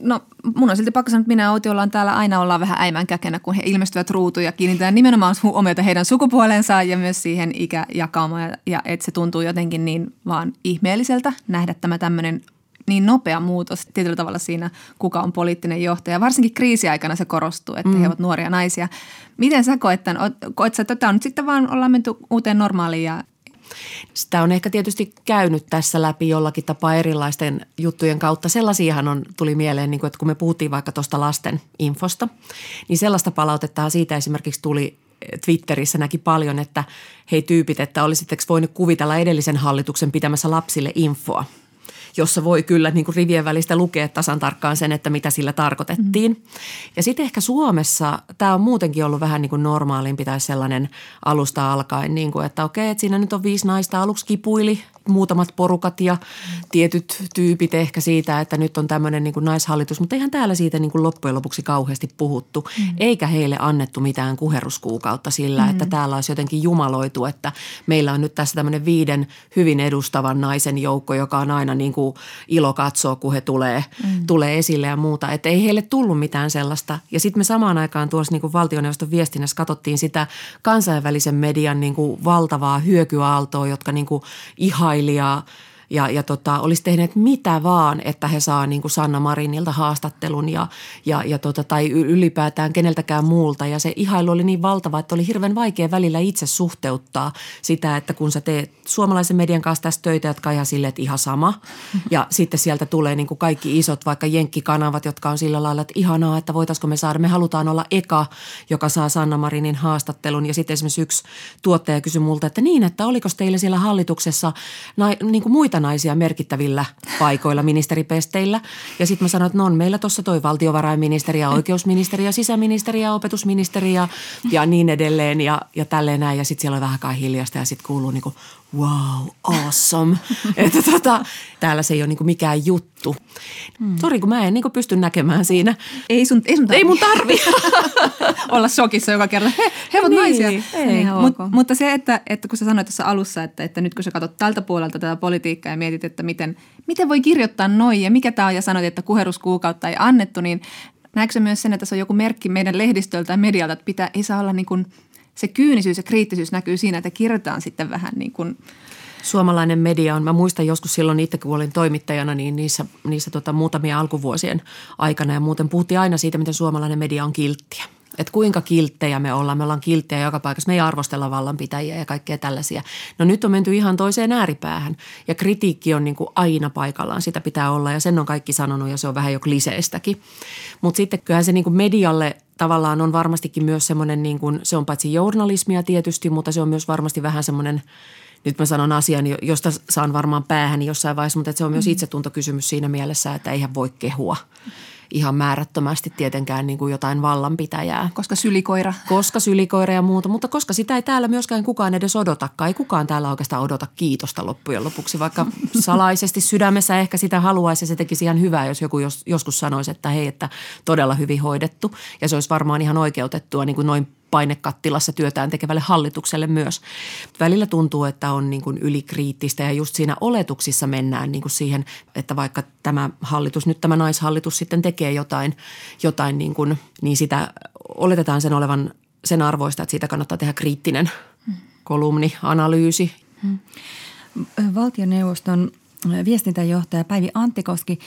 Speaker 3: No mun on silti pakko sanoa, että minä Outi ollaan täällä aina ollaan vähän äimän käkenä, kun he ilmestyvät ruutuun ja kiinnitetään nimenomaan huomiota heidän sukupuolensa ja myös siihen ikäjakaumaan. Ja, ja että se tuntuu jotenkin niin vaan ihmeelliseltä nähdä tämä tämmöinen niin nopea muutos tietyllä tavalla siinä, kuka on poliittinen johtaja. Varsinkin kriisiaikana se korostuu, että mm. he ovat nuoria naisia. Miten sä koet tämän? Koet sä, että tämä on nyt sitten vaan ollaan menty uuteen normaaliin ja
Speaker 1: sitä on ehkä tietysti käynyt tässä läpi jollakin tapaa erilaisten juttujen kautta. Sellaisiahan on, tuli mieleen, niin kuin, että kun me puhuttiin vaikka tuosta lasten infosta, niin sellaista palautetta siitä esimerkiksi tuli Twitterissä näki paljon, että hei tyypit, että olisitteko voinut kuvitella edellisen hallituksen pitämässä lapsille infoa – jossa voi kyllä niin kuin rivien välistä lukea tasan tarkkaan sen, että mitä sillä tarkoitettiin. Mm. Ja sitten ehkä Suomessa tämä on muutenkin ollut vähän niin kuin normaalimpi tai sellainen alusta alkaen, niin kuin, että okei, että siinä nyt on viisi naista aluksi kipuili muutamat porukat ja tietyt tyypit ehkä siitä, että nyt on tämmöinen niin kuin naishallitus, mutta eihän täällä siitä niin kuin loppujen lopuksi kauheasti puhuttu, mm. eikä heille annettu mitään kuheruskuukautta sillä, mm. että täällä olisi jotenkin jumaloitu, että meillä on nyt tässä tämmöinen viiden hyvin edustavan naisen joukko, joka on aina niin kuin ilo katsoa, kun he tulee, mm. tulee esille ja muuta, että ei heille tullut mitään sellaista. Ja sitten me samaan aikaan tuossa niin kuin valtioneuvoston viestinnässä katsottiin sitä kansainvälisen median niin kuin valtavaa hyökyaaltoa, jotka niin kuin ihan urhailijaa ja, ja tota, olisi tehneet mitä vaan, että he saa niin kuin Sanna Marinilta haastattelun ja, ja, ja tota, tai ylipäätään keneltäkään muulta. Ja se ihailu oli niin valtava, että oli hirveän vaikea välillä itse suhteuttaa sitä, että kun sä teet suomalaisen median kanssa tässä töitä, jotka on ihan silleen, että ihan sama. Ja sitten sieltä tulee niin kuin kaikki isot vaikka jenkkikanavat, jotka on sillä lailla, että ihanaa, että voitaisiko me saada. Me halutaan olla eka, joka saa Sanna Marinin haastattelun. Ja sitten esimerkiksi yksi tuottaja kysyi multa, että niin, että oliko teillä siellä hallituksessa niin kuin muita naisia merkittävillä paikoilla ministeripesteillä. Ja sitten mä sanoin, että no on meillä tuossa toi valtiovarainministeri ja oikeusministeri ja sisäministeri ja opetusministeri ja, ja niin edelleen ja, ja tälleen näin. Ja sitten siellä on vähän kai hiljasta ja sitten kuuluu niinku wow, awesome. että tota, täällä se ei ole niinku mikään juttu. Hmm. Sori, kun mä en niinku pysty näkemään siinä.
Speaker 3: Ei sun, ei sun
Speaker 1: tarvi. Ei mun tarvi.
Speaker 3: Olla shokissa joka kerta. He, he ovat niin, naisia. Ei, Mut, mutta se, että, että kun sä sanoit tuossa alussa, että, että nyt kun sä katsot tältä puolelta tätä politiikkaa ja mietit, että miten, miten voi kirjoittaa noin ja mikä tämä on ja sanoit, että kuheruskuukautta ei annettu, niin näetkö myös sen, että se on joku merkki meidän lehdistöltä ja medialta, että pitää, ei saa olla niin kuin – se kyynisyys ja kriittisyys näkyy siinä, että kirjoitetaan sitten vähän niin kuin
Speaker 1: Suomalainen media on, mä muistan joskus silloin itse, kun olin toimittajana, niin niissä, niissä tota, muutamia alkuvuosien aikana ja muuten puhuttiin aina siitä, miten suomalainen media on kilttiä. Että kuinka kilttejä me ollaan. Me ollaan kilttejä joka paikassa. Me ei arvostella vallanpitäjiä ja kaikkea tällaisia. No nyt on menty ihan toiseen ääripäähän. Ja kritiikki on niin kuin aina paikallaan. Sitä pitää olla ja sen on kaikki sanonut ja se on vähän jo kliseistäkin. Mutta sitten kyllähän se niin kuin medialle tavallaan on varmastikin myös semmoinen, niin kuin, se on paitsi journalismia tietysti, mutta se on myös varmasti vähän semmoinen – nyt mä sanon asian, josta saan varmaan päähäni jossain vaiheessa, mutta se on myös mm. itsetuntokysymys siinä mielessä, että eihän voi kehua ihan määrättömästi tietenkään niin kuin jotain vallanpitäjää.
Speaker 3: Koska sylikoira.
Speaker 1: Koska sylikoira ja muuta, mutta koska sitä ei täällä myöskään kukaan edes odotakaan. Ei kukaan täällä oikeastaan odota kiitosta loppujen lopuksi, vaikka salaisesti sydämessä ehkä sitä haluaisi ja se tekisi ihan hyvää, jos joku jos, joskus sanoisi, että hei, että todella hyvin hoidettu. Ja se olisi varmaan ihan oikeutettua niin kuin noin painekattilassa työtään tekevälle hallitukselle myös. Välillä tuntuu, että on niin kuin ylikriittistä ja just siinä oletuksissa mennään niin kuin siihen, että vaikka tämä hallitus, nyt tämä naishallitus sitten tekee jotain, jotain niin, kuin, niin sitä oletetaan sen olevan sen arvoista, että siitä kannattaa tehdä kriittinen kolumni, analyysi.
Speaker 4: Valtioneuvoston viestintäjohtaja Päivi Anttikoski,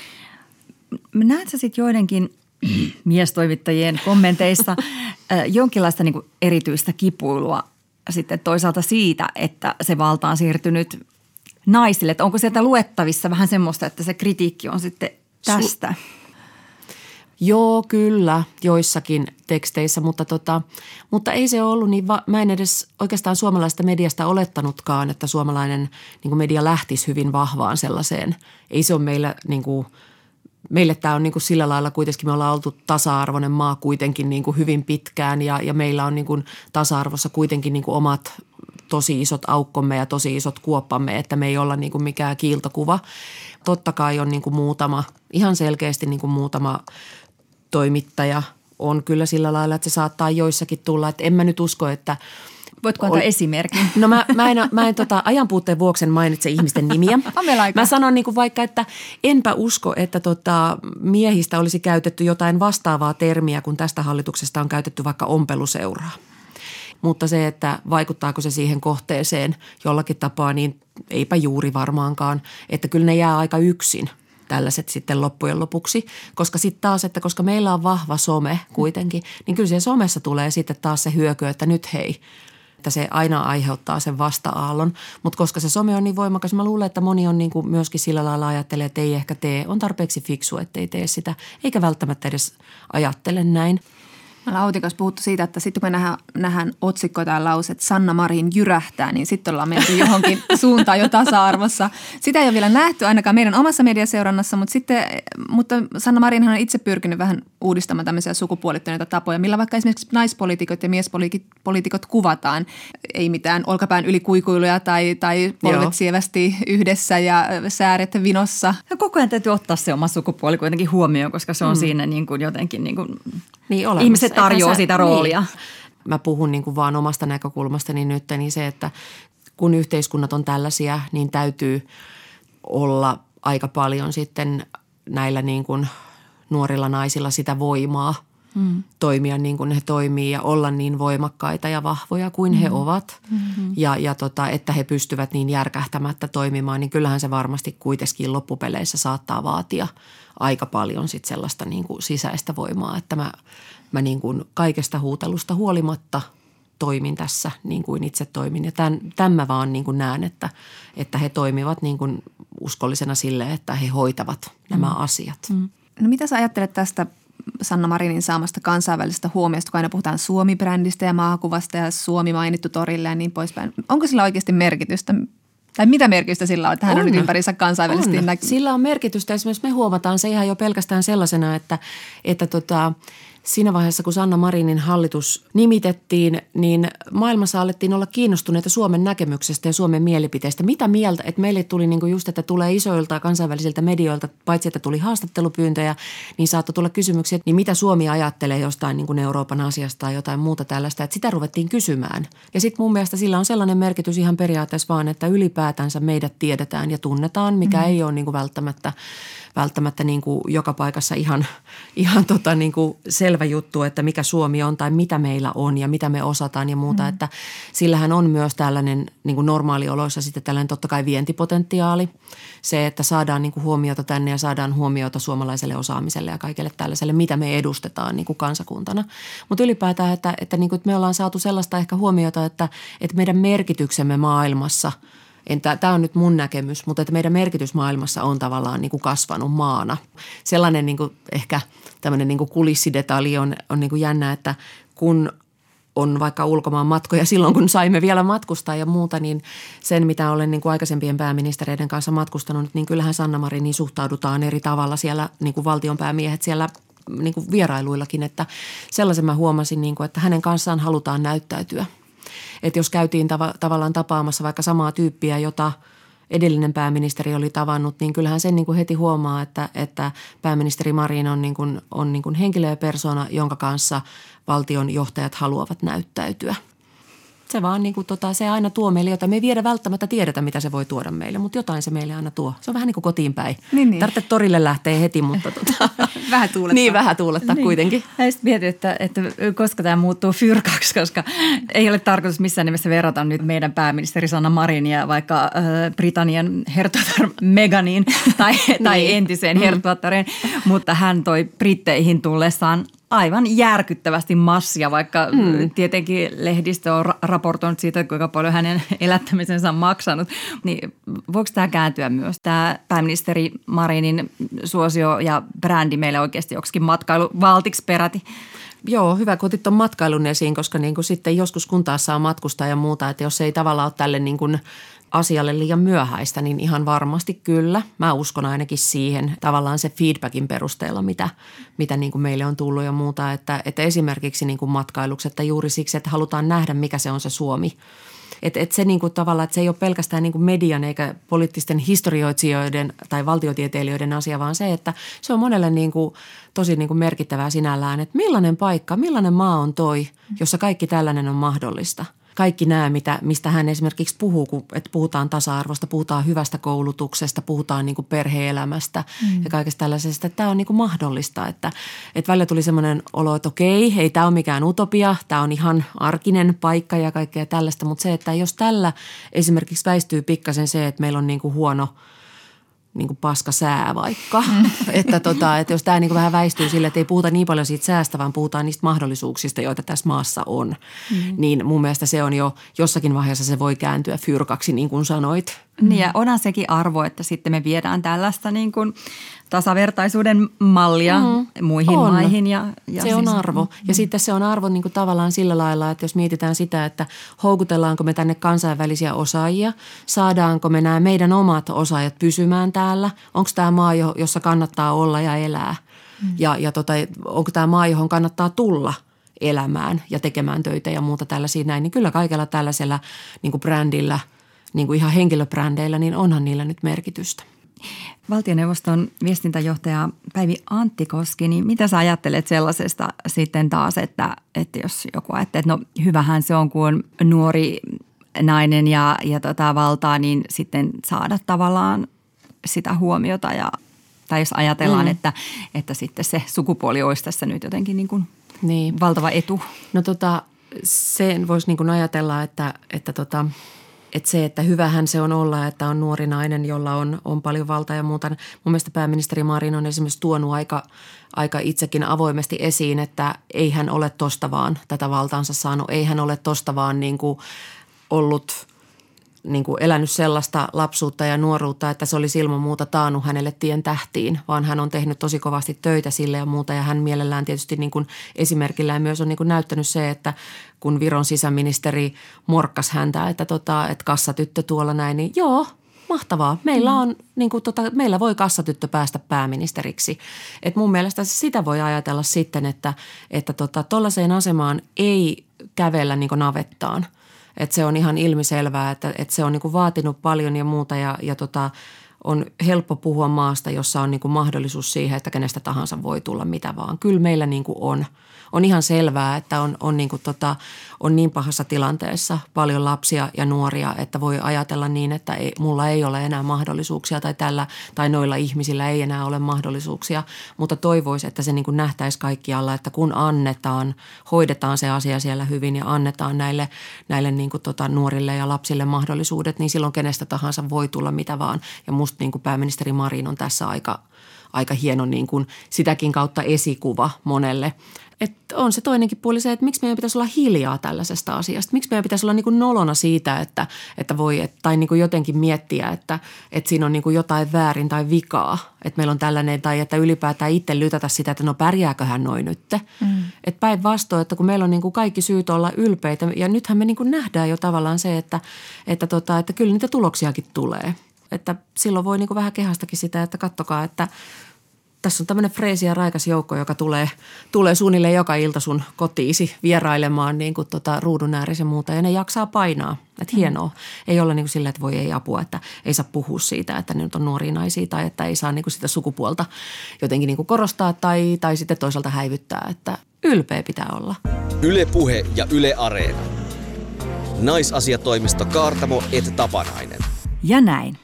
Speaker 4: näet sä sitten joidenkin – miestoimittajien kommenteissa jonkinlaista niin kuin erityistä kipuilua sitten toisaalta siitä, että se valta on siirtynyt naisille. Että onko sieltä luettavissa vähän semmoista, että se kritiikki on sitten tästä? Su-
Speaker 1: Joo, kyllä, joissakin teksteissä, mutta, tota, mutta ei se ollut niin, va- mä en edes oikeastaan suomalaista mediasta olettanutkaan, että suomalainen niin media lähtisi hyvin vahvaan sellaiseen. Ei se ole meillä niin kuin – meille tämä on niin kuin sillä lailla kuitenkin, me ollaan oltu tasa-arvoinen maa kuitenkin niin kuin hyvin pitkään ja, ja meillä on niin kuin tasa-arvossa kuitenkin niin kuin omat tosi isot aukkomme ja tosi isot kuoppamme, että me ei olla niin kuin mikään kiiltokuva. Totta kai on niin kuin muutama, ihan selkeästi niin kuin muutama toimittaja on kyllä sillä lailla, että se saattaa joissakin tulla, että en mä nyt usko, että –
Speaker 3: Voitko antaa esimerkin?
Speaker 1: No mä, mä en, mä en tota, ajanpuutteen vuoksi mainitse ihmisten nimiä. Mä sanon niin kuin vaikka, että enpä usko, että tota, miehistä olisi käytetty jotain vastaavaa termiä, kun tästä hallituksesta on käytetty vaikka ompeluseuraa. Mutta se, että vaikuttaako se siihen kohteeseen jollakin tapaa, niin eipä juuri varmaankaan. Että kyllä ne jää aika yksin – tällaiset sitten loppujen lopuksi. Koska sitten taas, että koska meillä on vahva some kuitenkin, niin kyllä siellä somessa tulee sitten taas se hyöky, että nyt hei, että se aina aiheuttaa sen vasta-aallon. Mutta koska se some on niin voimakas, mä luulen, että moni on niin kuin myöskin sillä lailla ajattelee, että ei ehkä tee, on tarpeeksi fiksu, ettei tee sitä, eikä välttämättä edes ajattele näin.
Speaker 3: Me ollaan Outin kanssa puhuttu siitä, että sitten kun me nähdään, nähdään otsikko tai lause, että Sanna Marin jyrähtää, niin sitten ollaan menty johonkin suuntaan jo tasa-arvossa. Sitä ei ole vielä nähty ainakaan meidän omassa mediaseurannassa, mutta, sitten, mutta Sanna Marin on itse pyrkinyt vähän uudistamaan tämmöisiä sukupuolittuneita tapoja, millä vaikka esimerkiksi naispoliitikot ja miespoliitikot kuvataan. Ei mitään olkapään ylikuikuiluja tai, tai polvet Joo. sievästi yhdessä ja sääret vinossa.
Speaker 4: Ja koko ajan täytyy ottaa se oma sukupuoli kuitenkin huomioon, koska se on mm. siinä niin kuin jotenkin niin kuin niin ihmiset tarjoaa sä, sitä roolia. Niin.
Speaker 1: Mä puhun niin kuin vaan omasta näkökulmastani nyt, niin se, että kun yhteiskunnat on tällaisia, niin täytyy olla aika paljon sitten näillä niin kuin nuorilla naisilla sitä voimaa mm. toimia niin kuin he toimii ja olla niin voimakkaita ja vahvoja kuin mm. he ovat. Mm-hmm. Ja, ja tota, että he pystyvät niin järkähtämättä toimimaan, niin kyllähän se varmasti kuitenkin loppupeleissä saattaa vaatia aika paljon sit sellaista niin kuin sisäistä voimaa, että mä, mä niin kuin kaikesta huutelusta huolimatta toimin tässä niin kuin itse toimin. Ja tämän, tämän mä vaan niin kuin näen, että, että he toimivat niin kuin uskollisena sille, että he hoitavat nämä mm. asiat. Mm.
Speaker 3: No mitä sä ajattelet tästä Sanna Marinin saamasta kansainvälisestä huomiosta, kun aina puhutaan Suomi-brändistä ja maakuvasta ja Suomi mainittu torille ja niin poispäin. Onko sillä oikeasti merkitystä? Tai mitä merkitystä sillä on, että hän on, on ympärissä kansainvälisesti
Speaker 1: on. Sillä on merkitystä. Esimerkiksi me huomataan se ihan jo pelkästään sellaisena, että, että tota, siinä vaiheessa, kun Sanna Marinin hallitus nimitettiin, niin maailmassa alettiin olla kiinnostuneita Suomen näkemyksestä ja Suomen mielipiteistä. Mitä mieltä, että meille tuli niin kuin just, että tulee isoilta kansainvälisiltä medioilta, paitsi että tuli haastattelupyyntöjä, niin saattoi tulla kysymyksiä, että niin mitä Suomi ajattelee jostain niin kuin Euroopan asiasta tai jotain muuta tällaista. Että sitä ruvettiin kysymään. Ja sitten mun mielestä sillä on sellainen merkitys ihan periaatteessa vaan, että ylipäätänsä meidät tiedetään ja tunnetaan, mikä mm. ei ole niin kuin välttämättä välttämättä niin kuin joka paikassa ihan, ihan tota niin kuin selvä juttu, että mikä Suomi on tai mitä meillä on ja mitä me osataan ja muuta. Mm. Että sillähän on myös tällainen niin kuin normaalioloissa sitten tällainen totta kai vientipotentiaali. Se, että saadaan niin kuin huomiota tänne ja saadaan huomiota suomalaiselle osaamiselle ja kaikille tällaiselle, mitä me edustetaan niin kuin kansakuntana. Mutta ylipäätään, että, että, niin kuin, että me ollaan saatu sellaista ehkä huomiota, että, että meidän merkityksemme maailmassa – Tämä on nyt mun näkemys, mutta että meidän merkitys maailmassa on tavallaan niin kuin kasvanut maana. Sellainen niin kuin ehkä tämmöinen niin kuin kulissidetalji on, on niin kuin jännä, että kun on vaikka ulkomaan matkoja silloin, kun saimme vielä matkustaa ja muuta, niin sen, mitä olen niin kuin aikaisempien pääministereiden kanssa matkustanut, niin kyllähän Sanna Mariniin suhtaudutaan eri tavalla siellä niin kuin valtionpäämiehet siellä niin kuin vierailuillakin, että sellaisen mä huomasin, niin kuin, että hänen kanssaan halutaan näyttäytyä – että jos käytiin tav- tavallaan tapaamassa vaikka samaa tyyppiä, jota edellinen pääministeri oli tavannut, niin kyllähän sen niin kuin heti huomaa, että, että pääministeri Marin on, niin kuin, on niin kuin henkilö ja persona, jonka kanssa valtion johtajat haluavat näyttäytyä – se vaan niin kuin tota, se aina tuo meille jotain. Me ei vielä välttämättä tiedetä, mitä se voi tuoda meille, mutta jotain se meille aina tuo. Se on vähän niin kuin kotiin päin. Niin, niin. Tarvitse torille lähteä heti, mutta tota,
Speaker 3: vähän tuulettaa.
Speaker 1: Niin, vähän tuulettaa niin. kuitenkin.
Speaker 4: Ja sitten mietin, että, että koska tämä muuttuu fyrkaksi, koska ei ole tarkoitus missään nimessä verrata nyt meidän pääministeri Sanna Marinia vaikka äh, Britannian herttuatar Meganiin tai, tai niin. entiseen mm. herttuattareen, mutta hän toi Britteihin tullessaan aivan järkyttävästi massia, vaikka mm. tietenkin lehdistö on raportoinut siitä, kuinka paljon hänen elättämisensä on maksanut. Niin voiko tämä kääntyä myös, tämä pääministeri Marinin suosio ja brändi meille oikeasti joksikin matkailuvaltiksi peräti?
Speaker 1: Joo, hyvä, kun otit tuon matkailun esiin, koska niin kuin sitten joskus kun taas saa matkustaa ja muuta, että jos ei tavallaan ole tälle niin kuin – asialle liian myöhäistä, niin ihan varmasti kyllä. Mä uskon ainakin siihen tavallaan se feedbackin perusteella, mitä, mitä niin kuin meille on tullut ja muuta. Että, että esimerkiksi niin kuin matkailukset, että juuri siksi, että halutaan nähdä, mikä se on se Suomi. Että et se niin kuin tavallaan, että se ei ole pelkästään niin kuin median eikä poliittisten historioitsijoiden tai valtiotieteilijöiden asia, vaan se, että se on monelle niin kuin tosi niin kuin merkittävää sinällään, että millainen paikka, millainen maa on toi, jossa kaikki tällainen on mahdollista – kaikki nämä, mitä, mistä hän esimerkiksi puhuu, kun, että puhutaan tasa-arvosta, puhutaan hyvästä koulutuksesta, puhutaan niin kuin perhe-elämästä mm. ja kaikesta tällaisesta. Tämä on niin kuin mahdollista, että, että välillä tuli semmoinen olo, että okei, ei tämä ole mikään utopia, tämä on ihan arkinen paikka ja kaikkea tällaista, mutta se, että jos tällä esimerkiksi väistyy pikkasen se, että meillä on niin kuin huono – niin kuin paska sää vaikka. Mm. että, tota, että jos tämä niin kuin vähän väistyy sille, että ei puhuta niin paljon siitä säästä, vaan puhutaan niistä mahdollisuuksista, joita tässä maassa on. Mm. Niin mun mielestä se on jo jossakin vaiheessa se voi kääntyä fyrkaksi, niin kuin sanoit.
Speaker 4: Niin ja onhan sekin arvo, että sitten me viedään tällaista niin kuin tasavertaisuuden mallia mm. muihin on. maihin. Ja,
Speaker 1: ja se siis, on arvo. Mm. Ja sitten se on arvo niin kuin tavallaan sillä lailla, että jos mietitään sitä, että houkutellaanko me tänne kansainvälisiä osaajia, saadaanko me nämä meidän omat osaajat pysymään täällä, onko tämä maa, jossa kannattaa olla ja elää mm. ja, ja tota, onko tämä maa, johon kannattaa tulla – elämään ja tekemään töitä ja muuta tällaisia näin, niin kyllä kaikella tällaisella niin kuin brändillä, niin kuin ihan henkilöbrändeillä, niin onhan niillä nyt merkitystä.
Speaker 4: Valtioneuvoston viestintäjohtaja Päivi Anttikoski, niin mitä sä ajattelet sellaisesta sitten taas, että, että jos joku ajattelee, että no hyvähän se on, kun on nuori nainen ja, ja tota valtaa, niin sitten saada tavallaan sitä huomiota ja tai jos ajatellaan, mm. että, että sitten se sukupuoli olisi tässä nyt jotenkin niin kuin niin. valtava etu.
Speaker 1: No tota, sen voisi niin kuin ajatella, että, että tota, että se, että hyvähän se on olla, että on nuori nainen, jolla on, on paljon valtaa ja muuta. Mun mielestä pääministeri Marin on esimerkiksi tuonut aika, aika itsekin avoimesti esiin, että ei hän ole tosta vaan tätä valtaansa saanut. Ei hän ole tosta vaan niin kuin ollut – niin kuin elänyt sellaista lapsuutta ja nuoruutta, että se olisi ilman muuta taannut hänelle tien tähtiin, vaan hän on tehnyt tosi kovasti töitä sille ja muuta. Ja hän mielellään tietysti niin kuin esimerkillään myös on niin kuin näyttänyt se, että kun Viron sisäministeri morkkas häntä, että, tota, että kassatyttö tuolla näin, niin joo, mahtavaa. Meillä, mm. on, niin kuin tota, meillä voi kassatyttö päästä pääministeriksi. Et mun mielestä sitä voi ajatella sitten, että että tota, asemaan ei kävellä niin navettaan – että se on ihan ilmiselvää, että, että se on niin vaatinut paljon ja muuta ja, ja tota, on helppo puhua maasta, jossa on niin mahdollisuus siihen, että kenestä tahansa voi tulla mitä vaan. Kyllä meillä niin on – on ihan selvää, että on, on, niin kuin tota, on niin pahassa tilanteessa paljon lapsia ja nuoria, että voi ajatella niin, että ei, mulla ei ole enää mahdollisuuksia tai tällä tai noilla ihmisillä ei enää ole mahdollisuuksia, mutta toivoisi, että se niin kuin nähtäisi kaikkialla, että kun annetaan, hoidetaan se asia siellä hyvin ja annetaan näille, näille niin kuin tota nuorille ja lapsille mahdollisuudet, niin silloin kenestä tahansa voi tulla mitä vaan. Ja musta niin kuin pääministeri Marin on tässä aika, aika hieno niin kuin sitäkin kautta esikuva monelle että on se toinenkin puoli se, että miksi meidän pitäisi olla hiljaa tällaisesta asiasta. Miksi meidän pitäisi olla niin kuin nolona siitä, että, että voi, et, tai niin kuin jotenkin miettiä, että, että siinä on niin kuin jotain väärin tai vikaa. Että meillä on tällainen, tai että ylipäätään itse lytätä sitä, että no pärjääköhän noin nyt. Mm. Että päinvastoin, että kun meillä on niin kuin kaikki syyt olla ylpeitä, ja nythän me niin kuin nähdään jo tavallaan se, että, että, tota, että kyllä niitä tuloksiakin tulee. Että silloin voi niin kuin vähän kehastakin sitä, että kattokaa, että – tässä on tämmöinen freesi ja raikas joukko, joka tulee, tulee suunnilleen joka ilta sun kotiisi vierailemaan niin kuin tota ruudun ääressä ja muuta. Ja ne jaksaa painaa. Että mm. hienoa. Ei olla niin kuin sillä, että voi ei apua, että ei saa puhua siitä, että ne nyt on nuoria naisia tai että ei saa niin kuin sitä sukupuolta jotenkin niin kuin korostaa tai, tai sitten toisaalta häivyttää. Että ylpeä pitää olla.
Speaker 2: Yle Puhe ja Yle Areena. Naisasiatoimisto Kaartamo et Tapanainen.
Speaker 4: Ja näin.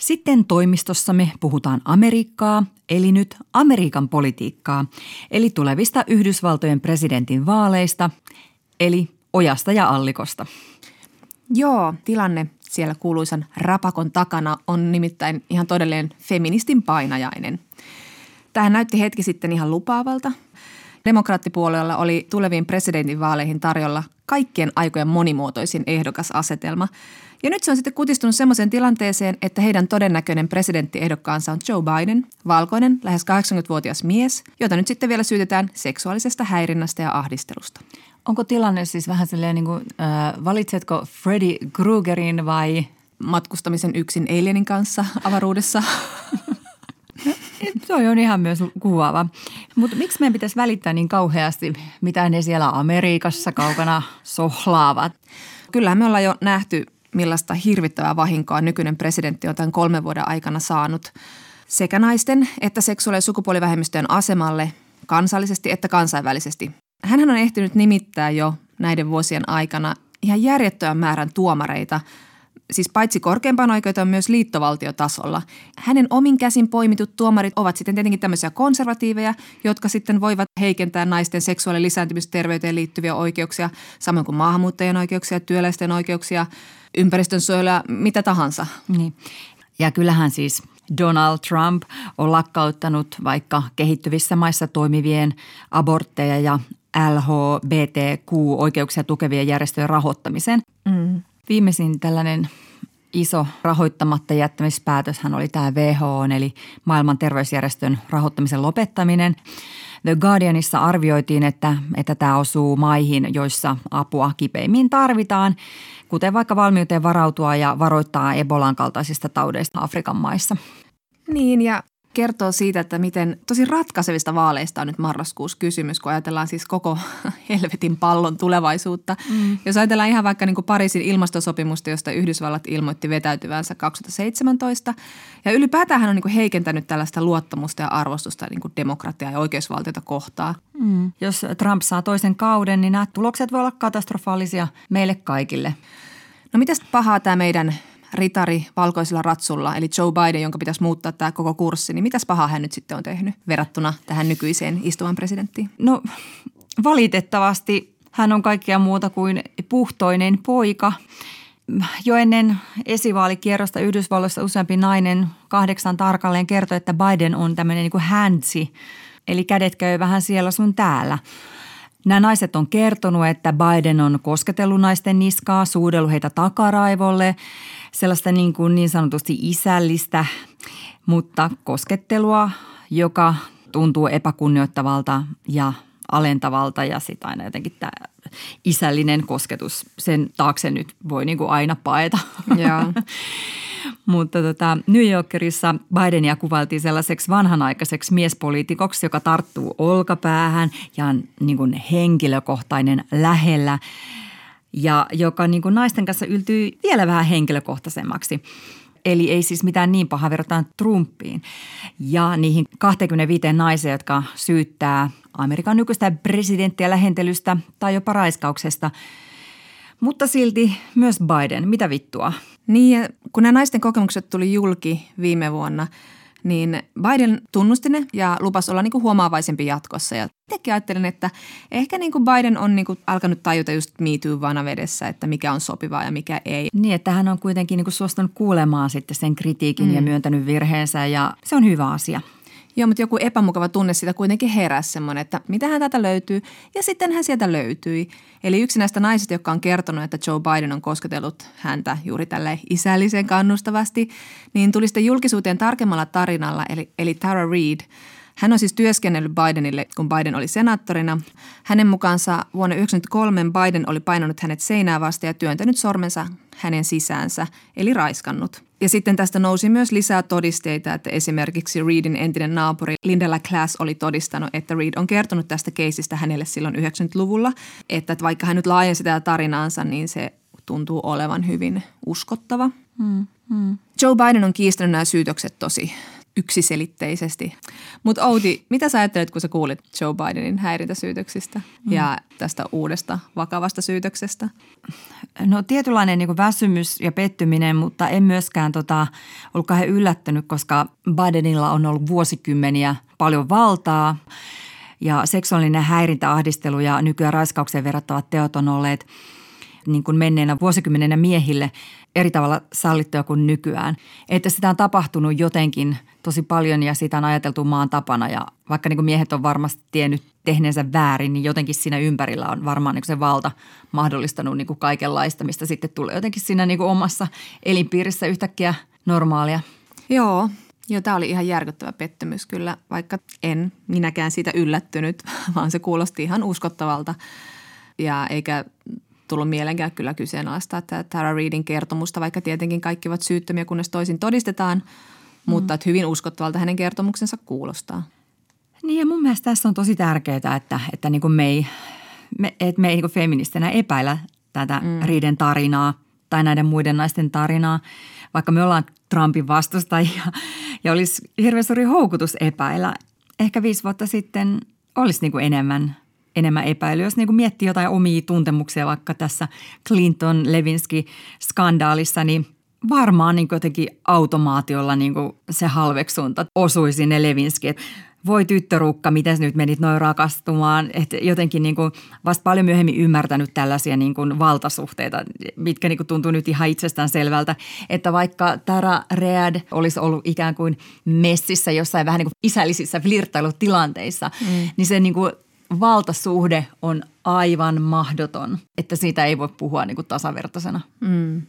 Speaker 4: Sitten toimistossamme puhutaan Amerikkaa, eli nyt Amerikan politiikkaa, eli tulevista Yhdysvaltojen presidentin vaaleista, eli ojasta ja allikosta.
Speaker 3: Joo, tilanne siellä kuuluisan rapakon takana on nimittäin ihan todellinen feministin painajainen. Tähän näytti hetki sitten ihan lupaavalta. Demokraattipuolella oli tuleviin presidentinvaaleihin tarjolla kaikkien aikojen monimuotoisin ehdokasasetelma – ja nyt se on sitten kutistunut semmoiseen tilanteeseen, että heidän todennäköinen presidenttiehdokkaansa on Joe Biden, valkoinen, lähes 80-vuotias mies, jota nyt sitten vielä syytetään seksuaalisesta häirinnästä ja ahdistelusta.
Speaker 4: Onko tilanne siis vähän silleen niin kuin, äh, valitsetko Freddy Kruegerin vai
Speaker 3: matkustamisen yksin alienin kanssa avaruudessa?
Speaker 4: Se on ihan myös kuvaava. Mutta miksi meidän pitäisi välittää niin kauheasti, mitä ne siellä Amerikassa kaukana sohlaavat?
Speaker 3: Kyllähän me ollaan jo nähty millaista hirvittävää vahinkoa nykyinen presidentti on tämän kolmen vuoden aikana saanut sekä naisten että seksuaali- ja sukupuolivähemmistöjen asemalle kansallisesti että kansainvälisesti. Hän on ehtinyt nimittää jo näiden vuosien aikana ihan järjettömän määrän tuomareita – siis paitsi korkeimpaan oikeuteen myös liittovaltiotasolla. Hänen omin käsin poimitut tuomarit ovat sitten tietenkin tämmöisiä konservatiiveja, jotka sitten voivat heikentää naisten seksuaali- ja lisääntymisterveyteen liittyviä oikeuksia, samoin kuin maahanmuuttajien oikeuksia, työläisten oikeuksia, ympäristön suojelua, mitä tahansa.
Speaker 4: Niin. Ja kyllähän siis Donald Trump on lakkauttanut vaikka kehittyvissä maissa toimivien abortteja ja LHBTQ-oikeuksia tukevien järjestöjen rahoittamisen. Mm. Viimeisin tällainen iso rahoittamatta jättämispäätöshän oli tämä WHO, eli maailman terveysjärjestön rahoittamisen lopettaminen. The Guardianissa arvioitiin, että, että tämä osuu maihin, joissa apua kipeimmin tarvitaan, kuten vaikka valmiuteen varautua ja varoittaa Ebolan kaltaisista taudeista Afrikan maissa.
Speaker 3: Niin ja kertoo siitä, että miten tosi ratkaisevista vaaleista on nyt marraskuussa kysymys, kun ajatellaan siis koko helvetin pallon tulevaisuutta. Mm. Jos ajatellaan ihan vaikka niin kuin Pariisin ilmastosopimusta, josta Yhdysvallat ilmoitti vetäytyvänsä 2017. Ja ylipäätään hän on niin kuin heikentänyt tällaista luottamusta ja arvostusta niin kuin demokratiaa ja oikeusvaltiota kohtaan.
Speaker 4: Mm. Jos Trump saa toisen kauden, niin nämä tulokset voi olla katastrofaalisia meille kaikille.
Speaker 3: No mitäs pahaa tämä meidän ritari valkoisella ratsulla, eli Joe Biden, jonka pitäisi muuttaa tämä koko kurssi, niin mitäs pahaa hän nyt sitten on tehnyt verrattuna tähän nykyiseen istuvan presidenttiin?
Speaker 4: No valitettavasti hän on kaikkea muuta kuin puhtoinen poika. Jo ennen esivaalikierrosta Yhdysvalloissa useampi nainen kahdeksan tarkalleen kertoi, että Biden on tämmöinen niin kuin handsi, eli kädet käy vähän siellä sun täällä. Nämä naiset on kertonut, että Biden on kosketellut naisten niskaa, suudellut heitä takaraivolle, sellaista niin, kuin niin sanotusti isällistä, mutta koskettelua, joka tuntuu epäkunnioittavalta ja alentavalta ja sitten aina jotenkin isällinen kosketus, sen taakse nyt voi niin kuin aina paeta.
Speaker 3: Joo.
Speaker 4: Mutta tota, New Yorkerissa Bidenia kuvailtiin sellaiseksi vanhanaikaiseksi miespoliitikoksi, joka tarttuu olkapäähän ja on niin kuin henkilökohtainen lähellä ja joka niin kuin naisten kanssa yltyy vielä vähän henkilökohtaisemmaksi. Eli ei siis mitään niin paha verrataan Trumpiin. Ja niihin 25 naiseen, jotka syyttää Amerikan nykyistä presidenttiä lähentelystä tai jopa raiskauksesta. Mutta silti myös Biden. Mitä vittua?
Speaker 3: Niin, kun nämä naisten kokemukset tuli julki viime vuonna, niin Biden tunnusti ne ja lupasi olla niin kuin huomaavaisempi jatkossa. Ja itsekin ajattelin, että ehkä niin kuin Biden on niin kuin alkanut tajuta just Me Too vanavedessä, että mikä on sopivaa ja mikä ei.
Speaker 4: Niin, että hän on kuitenkin niin kuin suostunut kuulemaan sitten sen kritiikin mm. ja myöntänyt virheensä ja se on hyvä asia.
Speaker 3: Joo, mutta joku epämukava tunne sitä kuitenkin heräsi semmoinen, että mitähän tätä löytyy. Ja sitten hän sieltä löytyi. Eli yksi näistä naisista, joka on kertonut, että Joe Biden on kosketellut häntä juuri tälle isällisen kannustavasti, niin tuli sitten julkisuuteen tarkemmalla tarinalla, eli, eli Tara Reid. Hän on siis työskennellyt Bidenille, kun Biden oli senaattorina. Hänen mukaansa vuonna 1993 Biden oli painanut hänet seinää vasta ja työntänyt sormensa hänen sisäänsä, eli raiskannut. Ja sitten tästä nousi myös lisää todisteita, että esimerkiksi Reedin entinen naapuri Linda Class oli todistanut, että Reed on kertonut tästä keisistä hänelle silloin 90-luvulla, että vaikka hän nyt laajensi tätä tarinaansa, niin se tuntuu olevan hyvin uskottava. Hmm, hmm. Joe Biden on kiistänyt nämä syytökset tosi yksiselitteisesti. Mutta Outi, mitä sä ajattelet, kun sä kuulit Joe Bidenin häirintäsyytöksistä mm. ja tästä uudesta vakavasta syytöksestä?
Speaker 4: No tietynlainen niin väsymys ja pettyminen, mutta en myöskään tota, ollut kauhean yllättynyt, koska Bidenilla on ollut vuosikymmeniä paljon valtaa ja seksuaalinen häirintä, ahdistelu ja nykyään raiskaukseen verrattavat teot on olleet niin kuin menneenä vuosikymmenenä miehille eri tavalla sallittuja kuin nykyään. Että sitä on tapahtunut jotenkin tosi paljon ja sitä on ajateltu maan tapana ja vaikka niin kuin miehet on varmasti tiennyt tehneensä väärin, niin jotenkin siinä ympärillä on varmaan niin se valta mahdollistanut niin kuin kaikenlaista, mistä sitten tulee jotenkin siinä niin kuin omassa elinpiirissä yhtäkkiä normaalia.
Speaker 3: Joo, Joo, tämä oli ihan järkyttävä pettymys kyllä, vaikka en minäkään siitä yllättynyt, vaan se kuulosti ihan uskottavalta. Ja eikä tullut mielenkään kyllä kyseenalaista että Tara Reidin kertomusta, vaikka tietenkin kaikki ovat syyttömiä, kunnes toisin todistetaan. Mutta että hyvin uskottavalta hänen kertomuksensa kuulostaa.
Speaker 4: Niin ja mun mielestä tässä on tosi tärkeää, että, että niin kuin me ei, me, että me ei niin kuin feministinä epäillä tätä mm. Riiden tarinaa tai näiden muiden naisten tarinaa, vaikka me ollaan Trumpin vastustajia ja olisi hirveän suuri houkutus epäillä. Ehkä viisi vuotta sitten olisi niin kuin enemmän – enemmän epäilyä. Jos niin miettii jotain omia tuntemuksia vaikka tässä Clinton-Levinsky-skandaalissa, niin varmaan niin jotenkin automaatiolla niin se halveksunta osui sinne Levinski. voi tyttörukka, miten nyt menit noin rakastumaan. Että jotenkin niin kuin vasta paljon myöhemmin ymmärtänyt tällaisia niin kuin valtasuhteita, mitkä niin kuin tuntuu nyt ihan itsestään selvältä. Että vaikka Tara Read olisi ollut ikään kuin messissä jossain vähän niin kuin isällisissä flirttailutilanteissa, mm. niin se niin kuin valtasuhde on aivan mahdoton, että siitä ei voi puhua niin kuin tasavertaisena. Mm.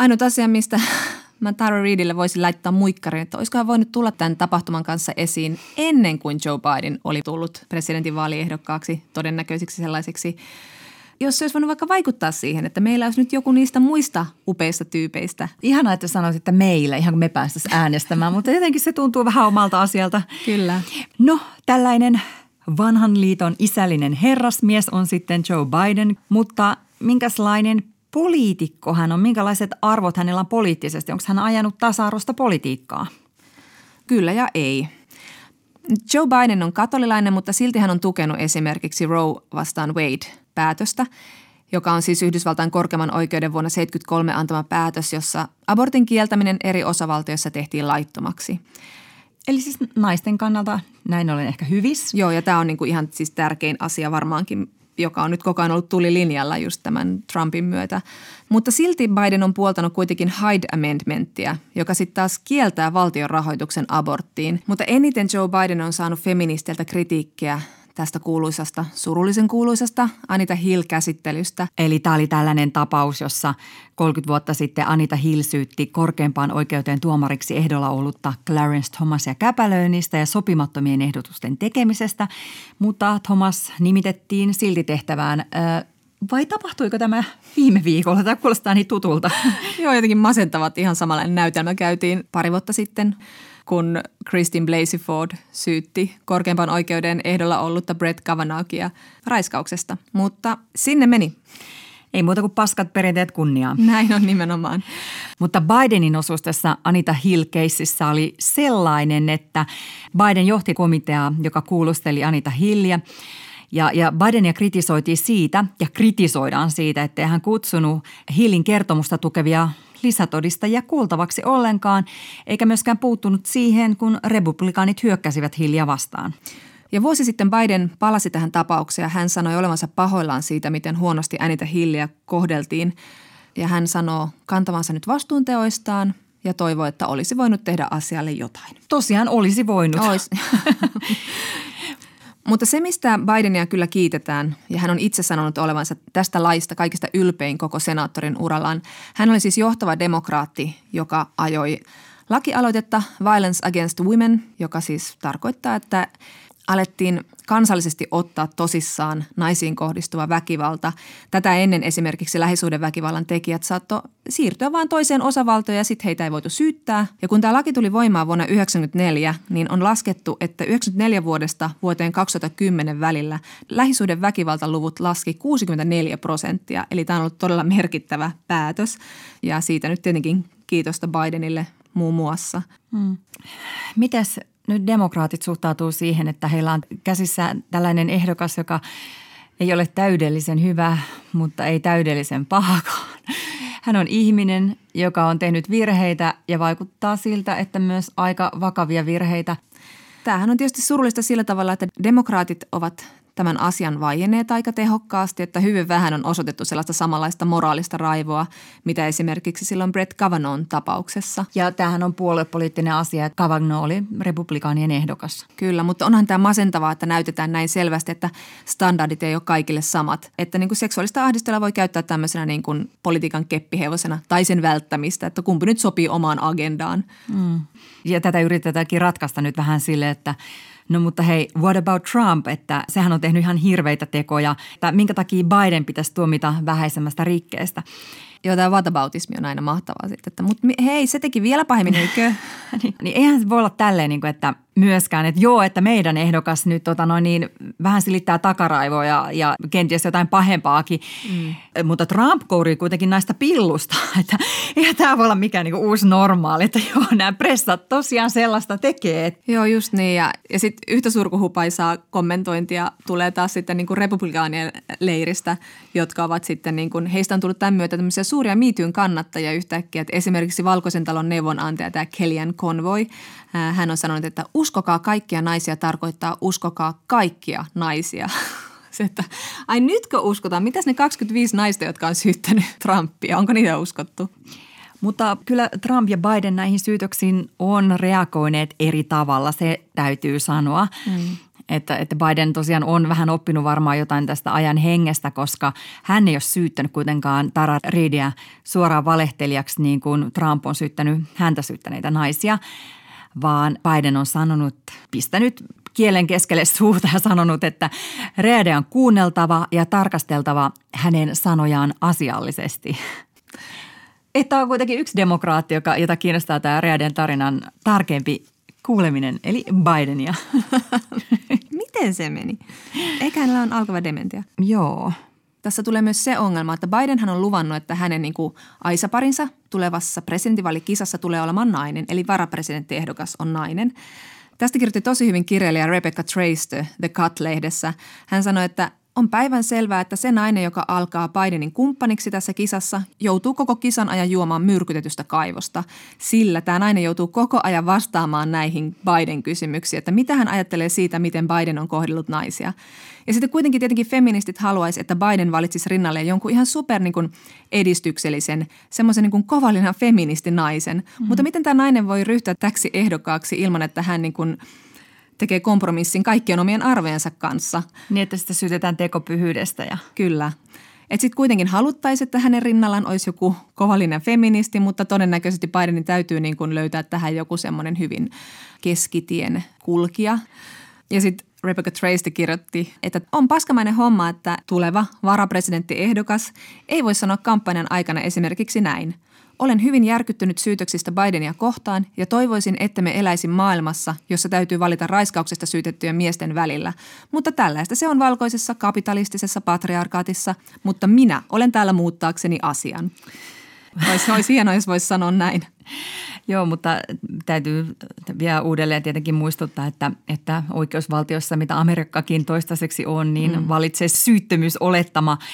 Speaker 3: Ainut asia, mistä mä Tara Reidille voisin laittaa muikkarin, että olisiko hän voinut tulla tämän tapahtuman kanssa esiin ennen kuin Joe Biden oli tullut presidentinvaaliehdokkaaksi todennäköiseksi sellaiseksi jos se olisi voinut vaikka vaikuttaa siihen, että meillä olisi nyt joku niistä muista upeista tyypeistä.
Speaker 4: Ihan että sanoisit, että meillä, ihan kun me päästäisiin äänestämään, mutta jotenkin se tuntuu vähän omalta asialta.
Speaker 3: Kyllä.
Speaker 4: No, tällainen vanhan liiton isällinen herrasmies on sitten Joe Biden, mutta minkälainen poliitikko hän on? Minkälaiset arvot hänellä on poliittisesti? Onko hän ajanut tasa-arvosta politiikkaa?
Speaker 3: Kyllä ja ei. Joe Biden on katolilainen, mutta silti hän on tukenut esimerkiksi Roe vastaan Wade-päätöstä, joka on siis Yhdysvaltain korkeimman oikeuden vuonna 1973 antama päätös, jossa abortin kieltäminen eri osavaltioissa tehtiin laittomaksi.
Speaker 4: Eli siis naisten kannalta näin ollen ehkä hyvis.
Speaker 3: Joo, ja tämä on niinku ihan siis tärkein asia varmaankin joka on nyt koko ajan ollut tulilinjalla just tämän Trumpin myötä. Mutta silti Biden on puoltanut kuitenkin Hyde Amendmenttia, joka sitten taas kieltää valtion rahoituksen aborttiin. Mutta eniten Joe Biden on saanut feministiltä kritiikkiä tästä kuuluisasta, surullisen kuuluisasta Anita Hill-käsittelystä.
Speaker 4: Eli tämä oli tällainen tapaus, jossa 30 vuotta sitten Anita Hill syytti korkeimpaan oikeuteen tuomariksi ehdolla ollutta Clarence Thomasia käpälöinnistä ja sopimattomien ehdotusten tekemisestä, mutta Thomas nimitettiin silti tehtävään vai tapahtuiko tämä viime viikolla? Tämä kuulostaa niin tutulta.
Speaker 3: Joo, jotenkin masentavat. Ihan samanlainen näytelmä käytiin pari vuotta sitten kun Christine Blasey Ford syytti korkeimpaan oikeuden ehdolla ollutta Brett Kavanaughia raiskauksesta. Mutta sinne meni.
Speaker 4: Ei muuta kuin paskat perinteet kunniaa.
Speaker 3: Näin on nimenomaan.
Speaker 4: Mutta Bidenin osuus tässä Anita Hill-keississä oli sellainen, että Biden johti komiteaa, joka kuulusteli Anita Hilliä. Ja, ja Bidenia kritisoitiin siitä ja kritisoidaan siitä, että hän kutsunut Hillin kertomusta tukevia lisätodistajia kuultavaksi ollenkaan, eikä myöskään puuttunut siihen, kun republikaanit hyökkäsivät Hillia vastaan.
Speaker 3: Ja vuosi sitten Biden palasi tähän tapaukseen ja hän sanoi olevansa pahoillaan siitä, miten huonosti Anita Hilliä kohdeltiin. Ja hän sanoo kantavansa nyt vastuunteoistaan ja toivoo, että olisi voinut tehdä asialle jotain.
Speaker 4: Tosiaan olisi voinut.
Speaker 3: Ois. Mutta se, mistä Bidenia kyllä kiitetään, ja hän on itse sanonut olevansa tästä laista kaikista ylpein koko senaattorin urallaan. Hän oli siis johtava demokraatti, joka ajoi lakialoitetta Violence Against Women, joka siis tarkoittaa, että alettiin kansallisesti ottaa tosissaan naisiin kohdistuva väkivalta. Tätä ennen esimerkiksi lähisuhdeväkivallan tekijät saattoi siirtyä vain toiseen osavaltoon ja sitten heitä ei voitu syyttää. Ja kun tämä laki tuli voimaan vuonna 1994, niin on laskettu, että 94 vuodesta vuoteen 2010 välillä lähisuhdeväkivaltaluvut laski 64 prosenttia. Eli tämä on ollut todella merkittävä päätös ja siitä nyt tietenkin kiitosta Bidenille muun muassa. Hmm.
Speaker 4: Mitäs nyt demokraatit suhtautuu siihen, että heillä on käsissä tällainen ehdokas, joka ei ole täydellisen hyvä, mutta ei täydellisen pahakaan. Hän on ihminen, joka on tehnyt virheitä ja vaikuttaa siltä, että myös aika vakavia virheitä.
Speaker 3: Tämähän on tietysti surullista sillä tavalla, että demokraatit ovat tämän asian vaienneet aika tehokkaasti, että hyvin vähän on osoitettu sellaista samanlaista moraalista raivoa, mitä esimerkiksi silloin Brett Kavanaughn tapauksessa.
Speaker 4: Ja tämähän on puoluepoliittinen asia, että Kavanaugh oli republikaanien ehdokas.
Speaker 3: Kyllä, mutta onhan tämä masentavaa, että näytetään näin selvästi, että standardit ei ole kaikille samat. Että niin kuin seksuaalista ahdistelua voi käyttää tämmöisenä niin kuin politiikan keppihevosena tai sen välttämistä, että kumpi nyt sopii omaan agendaan. Mm.
Speaker 4: Ja tätä yritetäänkin ratkaista nyt vähän sille, että No mutta hei, what about Trump, että sehän on tehnyt ihan hirveitä tekoja, että minkä takia Biden pitäisi tuomita vähäisemmästä rikkeestä.
Speaker 3: Joo, tämä whataboutismi on aina mahtavaa sitten, että mutta hei, se teki vielä pahemmin, eikö?
Speaker 4: niin, niin eihän se voi olla tälleen, niin kuin, että myöskään, että joo, että meidän ehdokas nyt tota noin, niin, vähän silittää takaraivoja ja kenties jotain pahempaakin, mm. mutta Trump kourii kuitenkin näistä pillusta, että eihän tämä voi olla mikään niin uusi normaali, että joo, nämä pressat tosiaan sellaista tekee.
Speaker 3: Joo, just niin ja, ja sitten yhtä surkuhupaisaa kommentointia tulee taas sitten niin kuin republikaanien leiristä, jotka ovat sitten niin kuin, heistä on tullut tämän myötä tämmöisiä suuria miityyn kannattajia yhtäkkiä, että esimerkiksi Valkoisen talon neuvonantaja tämä Kellyanne Convoy, hän on sanonut, että uskokaa kaikkia naisia tarkoittaa uskokaa kaikkia naisia. Se, että ai nytkö uskotaan? Mitäs ne 25 naista, jotka on syyttänyt Trumpia? Onko niitä uskottu?
Speaker 4: Mutta kyllä Trump ja Biden näihin syytöksiin on reagoineet eri tavalla, se täytyy sanoa. Mm. että, että Biden tosiaan on vähän oppinut varmaan jotain tästä ajan hengestä, koska hän ei ole syyttänyt kuitenkaan Tara Reidia suoraan valehtelijaksi niin kuin Trump on syyttänyt häntä syyttäneitä naisia, vaan Biden on sanonut, pistänyt kielen keskelle suuta ja sanonut, että Reade on kuunneltava ja tarkasteltava hänen sanojaan asiallisesti. Että on kuitenkin yksi demokraatti, joka, jota kiinnostaa tämä Readen tarinan tarkempi kuuleminen, eli Bidenia.
Speaker 3: Miten se meni? Eikä hänellä on alkava dementia.
Speaker 4: Joo.
Speaker 3: Tässä tulee myös se ongelma, että Bidenhan on luvannut, että hänen niin kuin aisaparinsa tulevassa presidentinvalikisassa tulee olemaan nainen, eli varapresidenttiehdokas on nainen. Tästä kirjoitti tosi hyvin kirjailija Rebecca Traister The Cut-lehdessä. Hän sanoi, että on päivän selvää, että se nainen, joka alkaa Bidenin kumppaniksi tässä kisassa, joutuu koko kisan ajan juomaan myrkytetystä kaivosta. Sillä tämä nainen joutuu koko ajan vastaamaan näihin Biden-kysymyksiin, että mitä hän ajattelee siitä, miten Biden on kohdellut naisia. Ja sitten kuitenkin tietenkin feministit haluaisi, että Biden valitsisi rinnalle jonkun ihan super niin kuin edistyksellisen, semmoisen niin kovallinen feministinaisen. Mm-hmm. Mutta miten tämä nainen voi ryhtyä täksi ehdokkaaksi ilman, että hän niin kuin – tekee kompromissin kaikkien omien arvojensa kanssa.
Speaker 4: Niin, että sitä syytetään tekopyhyydestä. Ja...
Speaker 3: Kyllä. Että sitten kuitenkin haluttaisiin, että hänen rinnallaan olisi joku kovallinen feministi, mutta todennäköisesti Bidenin täytyy niin kuin löytää tähän joku semmoinen hyvin keskitien kulkija. Ja sitten Rebecca Tracy kirjoitti, että on paskamainen homma, että tuleva varapresidenttiehdokas ei voi sanoa kampanjan aikana esimerkiksi näin – olen hyvin järkyttynyt syytöksistä Bidenia kohtaan ja toivoisin, että me eläisi maailmassa, jossa täytyy valita raiskauksesta syytettyjen miesten välillä. Mutta tällaista se on valkoisessa kapitalistisessa patriarkaatissa, mutta minä olen täällä muuttaakseni asian. Olisi, olisi hienoa, jos voisi sanoa näin.
Speaker 4: Joo, mutta täytyy vielä uudelleen tietenkin muistuttaa, että, että oikeusvaltiossa, mitä Amerikkakin toistaiseksi on, niin mm. valitsee syyttömyysolettama –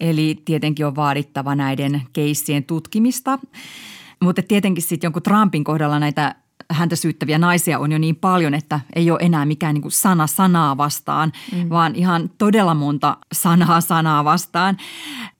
Speaker 4: Eli tietenkin on vaadittava näiden keissien tutkimista. Mutta tietenkin sitten jonkun Trumpin kohdalla näitä häntä syyttäviä naisia on jo niin paljon, että ei ole enää mikään niin sana sanaa vastaan, mm. vaan ihan todella monta sanaa sanaa vastaan.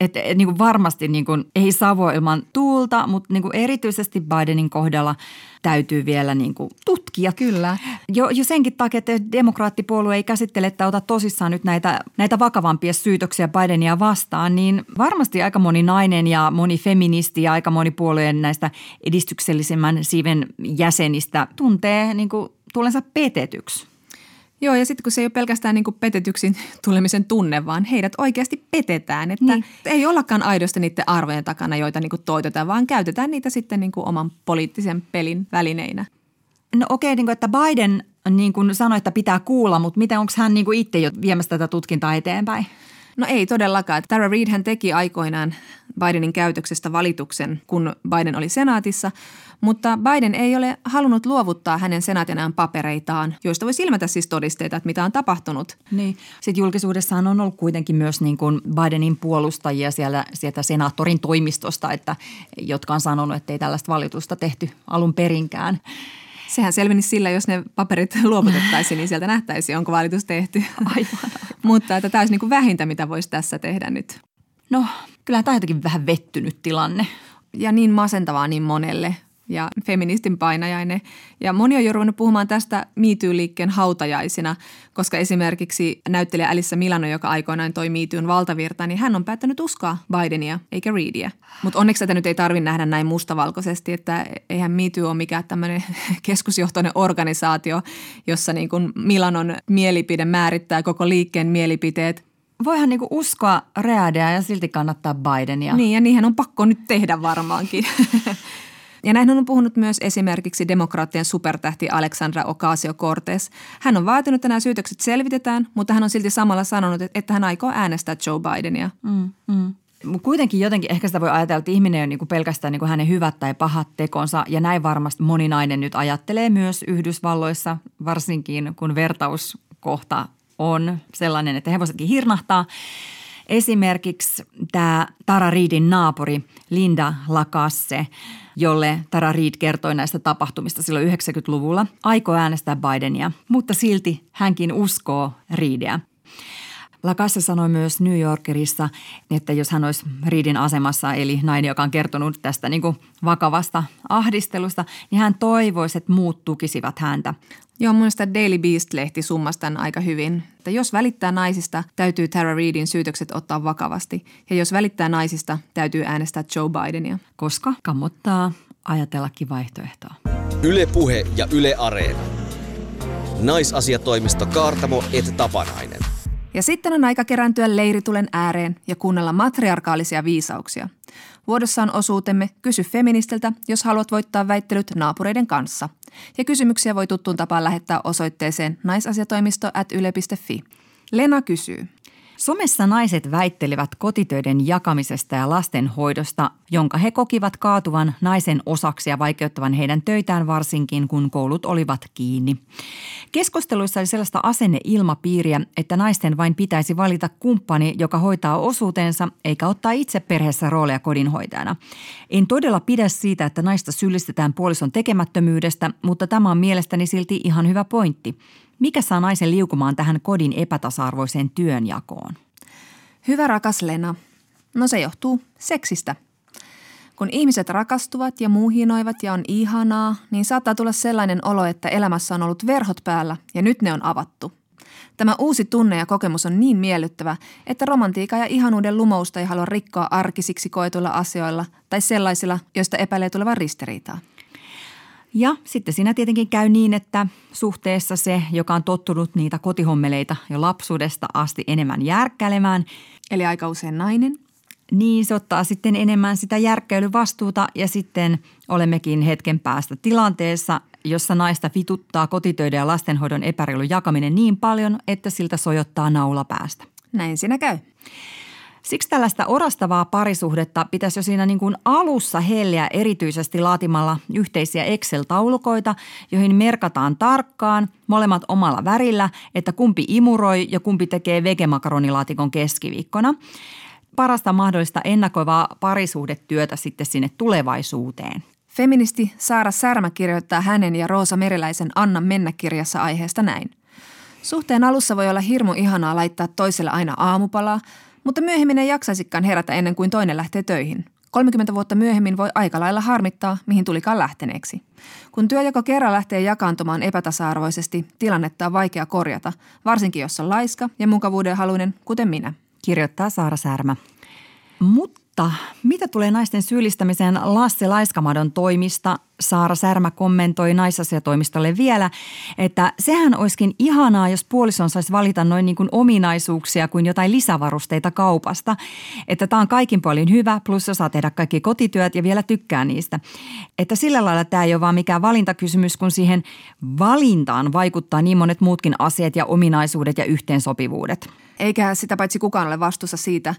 Speaker 4: Että niin kuin varmasti niin kuin, ei savo ilman tuulta, mutta niin kuin erityisesti Bidenin kohdalla – täytyy vielä niin kuin tutkia.
Speaker 3: Kyllä.
Speaker 4: Jo, jo senkin takia, että demokraattipuolue ei käsittele että ota tosissaan nyt näitä, näitä vakavampia syytöksiä Bidenia vastaan, niin varmasti aika moni nainen ja moni feministi ja aika moni puolueen näistä edistyksellisemmän siiven jäsenistä tuntee niin kuin tulensa petetyksi.
Speaker 3: Joo, ja sitten kun se ei ole pelkästään niin kuin petetyksin tulemisen tunne, vaan heidät oikeasti petetään. Että niin. ei ollakaan aidosti niiden arvojen takana, joita niin kuin toitotaan, vaan käytetään niitä sitten niin kuin oman poliittisen pelin välineinä.
Speaker 4: No okei, okay, niin kuin, että Biden niin kuin sanoi, että pitää kuulla, mutta miten onko hän niin kuin itse jo viemässä tätä tutkintaa eteenpäin?
Speaker 3: No ei todellakaan. Tara Reid hän teki aikoinaan Bidenin käytöksestä valituksen, kun Biden oli senaatissa, mutta Biden ei ole halunnut luovuttaa hänen senaatinaan papereitaan, joista voi ilmetä siis todisteita, että mitä on tapahtunut.
Speaker 4: Niin. Sitten julkisuudessaan on ollut kuitenkin myös niin kuin Bidenin puolustajia siellä, sieltä senaattorin toimistosta, että, jotka on sanonut, että ei tällaista valitusta tehty alun perinkään.
Speaker 3: Sehän selvenisi sillä, jos ne paperit luovutettaisiin, niin sieltä nähtäisiin, onko valitus tehty.
Speaker 4: Aivan.
Speaker 3: Mutta että tämä olisi niin kuin vähintä, mitä voisi tässä tehdä nyt.
Speaker 4: No, kyllä tämä on jotenkin vähän vettynyt tilanne.
Speaker 3: Ja niin masentavaa niin monelle ja feministin painajainen. Ja moni on jo ruvennut puhumaan tästä MeToo-liikkeen hautajaisina, koska esimerkiksi näyttelijä Alissa Milano, joka aikoinaan toi MeToon valtavirta, niin hän on päättänyt uskoa Bidenia eikä Reedia. Mutta onneksi tätä nyt ei tarvitse nähdä näin mustavalkoisesti, että eihän MeToo ole mikään tämmöinen keskusjohtoinen organisaatio, jossa niin kuin Milanon mielipide määrittää koko liikkeen mielipiteet,
Speaker 4: voihan niinku uskoa Readea ja silti kannattaa Bidenia.
Speaker 3: Niin, ja niinhän on pakko nyt tehdä varmaankin. Ja näin on puhunut myös esimerkiksi demokraattien supertähti Alexandra Ocasio-Cortez. Hän on vaatinut, että nämä syytökset selvitetään, mutta hän on silti samalla sanonut, että hän aikoo äänestää Joe Bidenia. Mm,
Speaker 4: mm. Kuitenkin jotenkin ehkä sitä voi ajatella, että ihminen on niin kuin pelkästään niin kuin hänen hyvät tai pahat tekonsa ja näin varmasti moni nainen nyt ajattelee myös Yhdysvalloissa, varsinkin kun vertauskohta on sellainen, että hevosetkin hirnahtaa. Esimerkiksi tämä Tara Reidin naapuri Linda Lakasse, jolle Tara Reid kertoi näistä tapahtumista silloin 90-luvulla, aikoo äänestää Bidenia, mutta silti hänkin uskoo Reidia. Lakasse sanoi myös New Yorkerissa, että jos hän olisi Reedin asemassa, eli nainen, joka on kertonut tästä niin kuin vakavasta ahdistelusta, niin hän toivoisi, että muut tukisivat häntä.
Speaker 3: Joo, mun mielestä Daily Beast-lehti summasi tämän aika hyvin. Että jos välittää naisista, täytyy Tara Reidin syytökset ottaa vakavasti. Ja jos välittää naisista, täytyy äänestää Joe Bidenia.
Speaker 4: Koska kammottaa ajatellakin vaihtoehtoa.
Speaker 2: Ylepuhe ja Yle Areena. Naisasiatoimisto Kaartamo et Tapanainen.
Speaker 3: Ja sitten on aika kerääntyä leiritulen ääreen ja kuunnella matriarkaalisia viisauksia. Vuodessa on osuutemme Kysy feministiltä, jos haluat voittaa väittelyt naapureiden kanssa. Ja kysymyksiä voi tuttuun tapaan lähettää osoitteeseen naisasiatoimisto at yle.fi. Lena kysyy.
Speaker 4: Somessa naiset väittelivät kotitöiden jakamisesta ja lastenhoidosta, jonka he kokivat kaatuvan naisen osaksi ja vaikeuttavan heidän töitään varsinkin, kun koulut olivat kiinni. Keskusteluissa oli sellaista asenneilmapiiriä, että naisten vain pitäisi valita kumppani, joka hoitaa osuutensa, eikä ottaa itse perheessä roolia kodinhoitajana. En todella pidä siitä, että naista syyllistetään puolison tekemättömyydestä, mutta tämä on mielestäni silti ihan hyvä pointti. Mikä saa naisen liukumaan tähän kodin epätasa-arvoiseen työnjakoon?
Speaker 3: Hyvä rakas Lena. No se johtuu seksistä. Kun ihmiset rakastuvat ja muuhinoivat ja on ihanaa, niin saattaa tulla sellainen olo, että elämässä on ollut verhot päällä ja nyt ne on avattu. Tämä uusi tunne ja kokemus on niin miellyttävä, että romantiikka ja ihanuuden lumousta ei halua rikkoa arkisiksi koetuilla asioilla tai sellaisilla, joista epäilee tulevan ristiriitaa.
Speaker 4: Ja sitten siinä tietenkin käy niin, että suhteessa se, joka on tottunut niitä kotihommeleita jo lapsuudesta asti enemmän järkkäilemään.
Speaker 3: Eli aika usein nainen.
Speaker 4: Niin, se ottaa sitten enemmän sitä järkkäilyvastuuta ja sitten olemmekin hetken päästä tilanteessa, jossa naista vituttaa kotitöiden ja lastenhoidon epäreilun jakaminen niin paljon, että siltä sojottaa naula päästä.
Speaker 3: Näin siinä käy.
Speaker 4: Siksi tällaista orastavaa parisuhdetta pitäisi jo siinä niin kuin alussa helliä erityisesti laatimalla yhteisiä Excel-taulukoita, joihin merkataan tarkkaan molemmat omalla värillä, että kumpi imuroi ja kumpi tekee vegemakaronilatikon keskiviikkona. Parasta mahdollista ennakoivaa parisuhdetyötä sitten sinne tulevaisuuteen.
Speaker 3: Feministi Saara Särmä kirjoittaa hänen ja Roosa Meriläisen Anna mennä kirjassa aiheesta näin. Suhteen alussa voi olla hirmu ihanaa laittaa toiselle aina aamupalaa, mutta myöhemmin ei jaksaisikaan herätä ennen kuin toinen lähtee töihin. 30 vuotta myöhemmin voi aika lailla harmittaa, mihin tulikaan lähteneeksi. Kun työjako kerran lähtee jakaantumaan epätasa-arvoisesti, tilannetta on vaikea korjata, varsinkin jos on laiska ja mukavuuden haluinen, kuten minä.
Speaker 4: Kirjoittaa Saara Särmä. Mutta mutta mitä tulee naisten syyllistämiseen Lasse Laiskamadon toimista, Saara Särmä kommentoi naisasiatoimistolle vielä, että sehän olisikin ihanaa, jos puolison saisi valita noin niin kuin ominaisuuksia kuin jotain lisävarusteita kaupasta. Että tämä on kaikin puolin hyvä, plus saa tehdä kaikki kotityöt ja vielä tykkää niistä. Että sillä lailla tämä ei ole vaan mikään valintakysymys, kun siihen valintaan vaikuttaa niin monet muutkin asiat ja ominaisuudet ja yhteensopivuudet.
Speaker 3: Eikä sitä paitsi kukaan ole vastuussa siitä,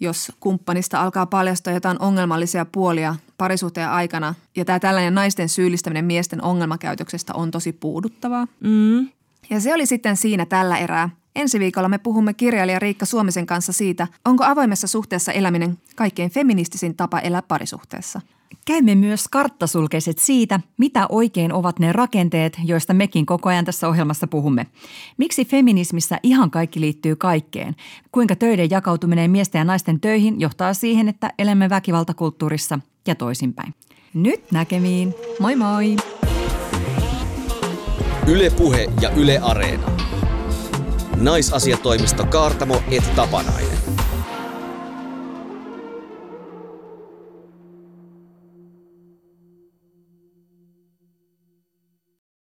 Speaker 3: jos kumppanista alkaa paljastua jotain ongelmallisia puolia parisuhteen aikana. Ja tämä tällainen naisten syyllistäminen miesten ongelmakäytöksestä on tosi puuduttavaa. Mm. Ja se oli sitten siinä tällä erää. Ensi viikolla me puhumme kirjailija Riikka Suomisen kanssa siitä, onko avoimessa suhteessa eläminen kaikkein feministisin tapa elää parisuhteessa.
Speaker 4: Käymme myös karttasulkeiset siitä, mitä oikein ovat ne rakenteet, joista mekin koko ajan tässä ohjelmassa puhumme. Miksi feminismissä ihan kaikki liittyy kaikkeen? Kuinka töiden jakautuminen miesten ja naisten töihin johtaa siihen, että elämme väkivaltakulttuurissa ja toisinpäin. Nyt näkemiin. Moi moi!
Speaker 2: Ylepuhe ja Yle Areena. Naisasiatoimisto Kaartamo et Tapanainen.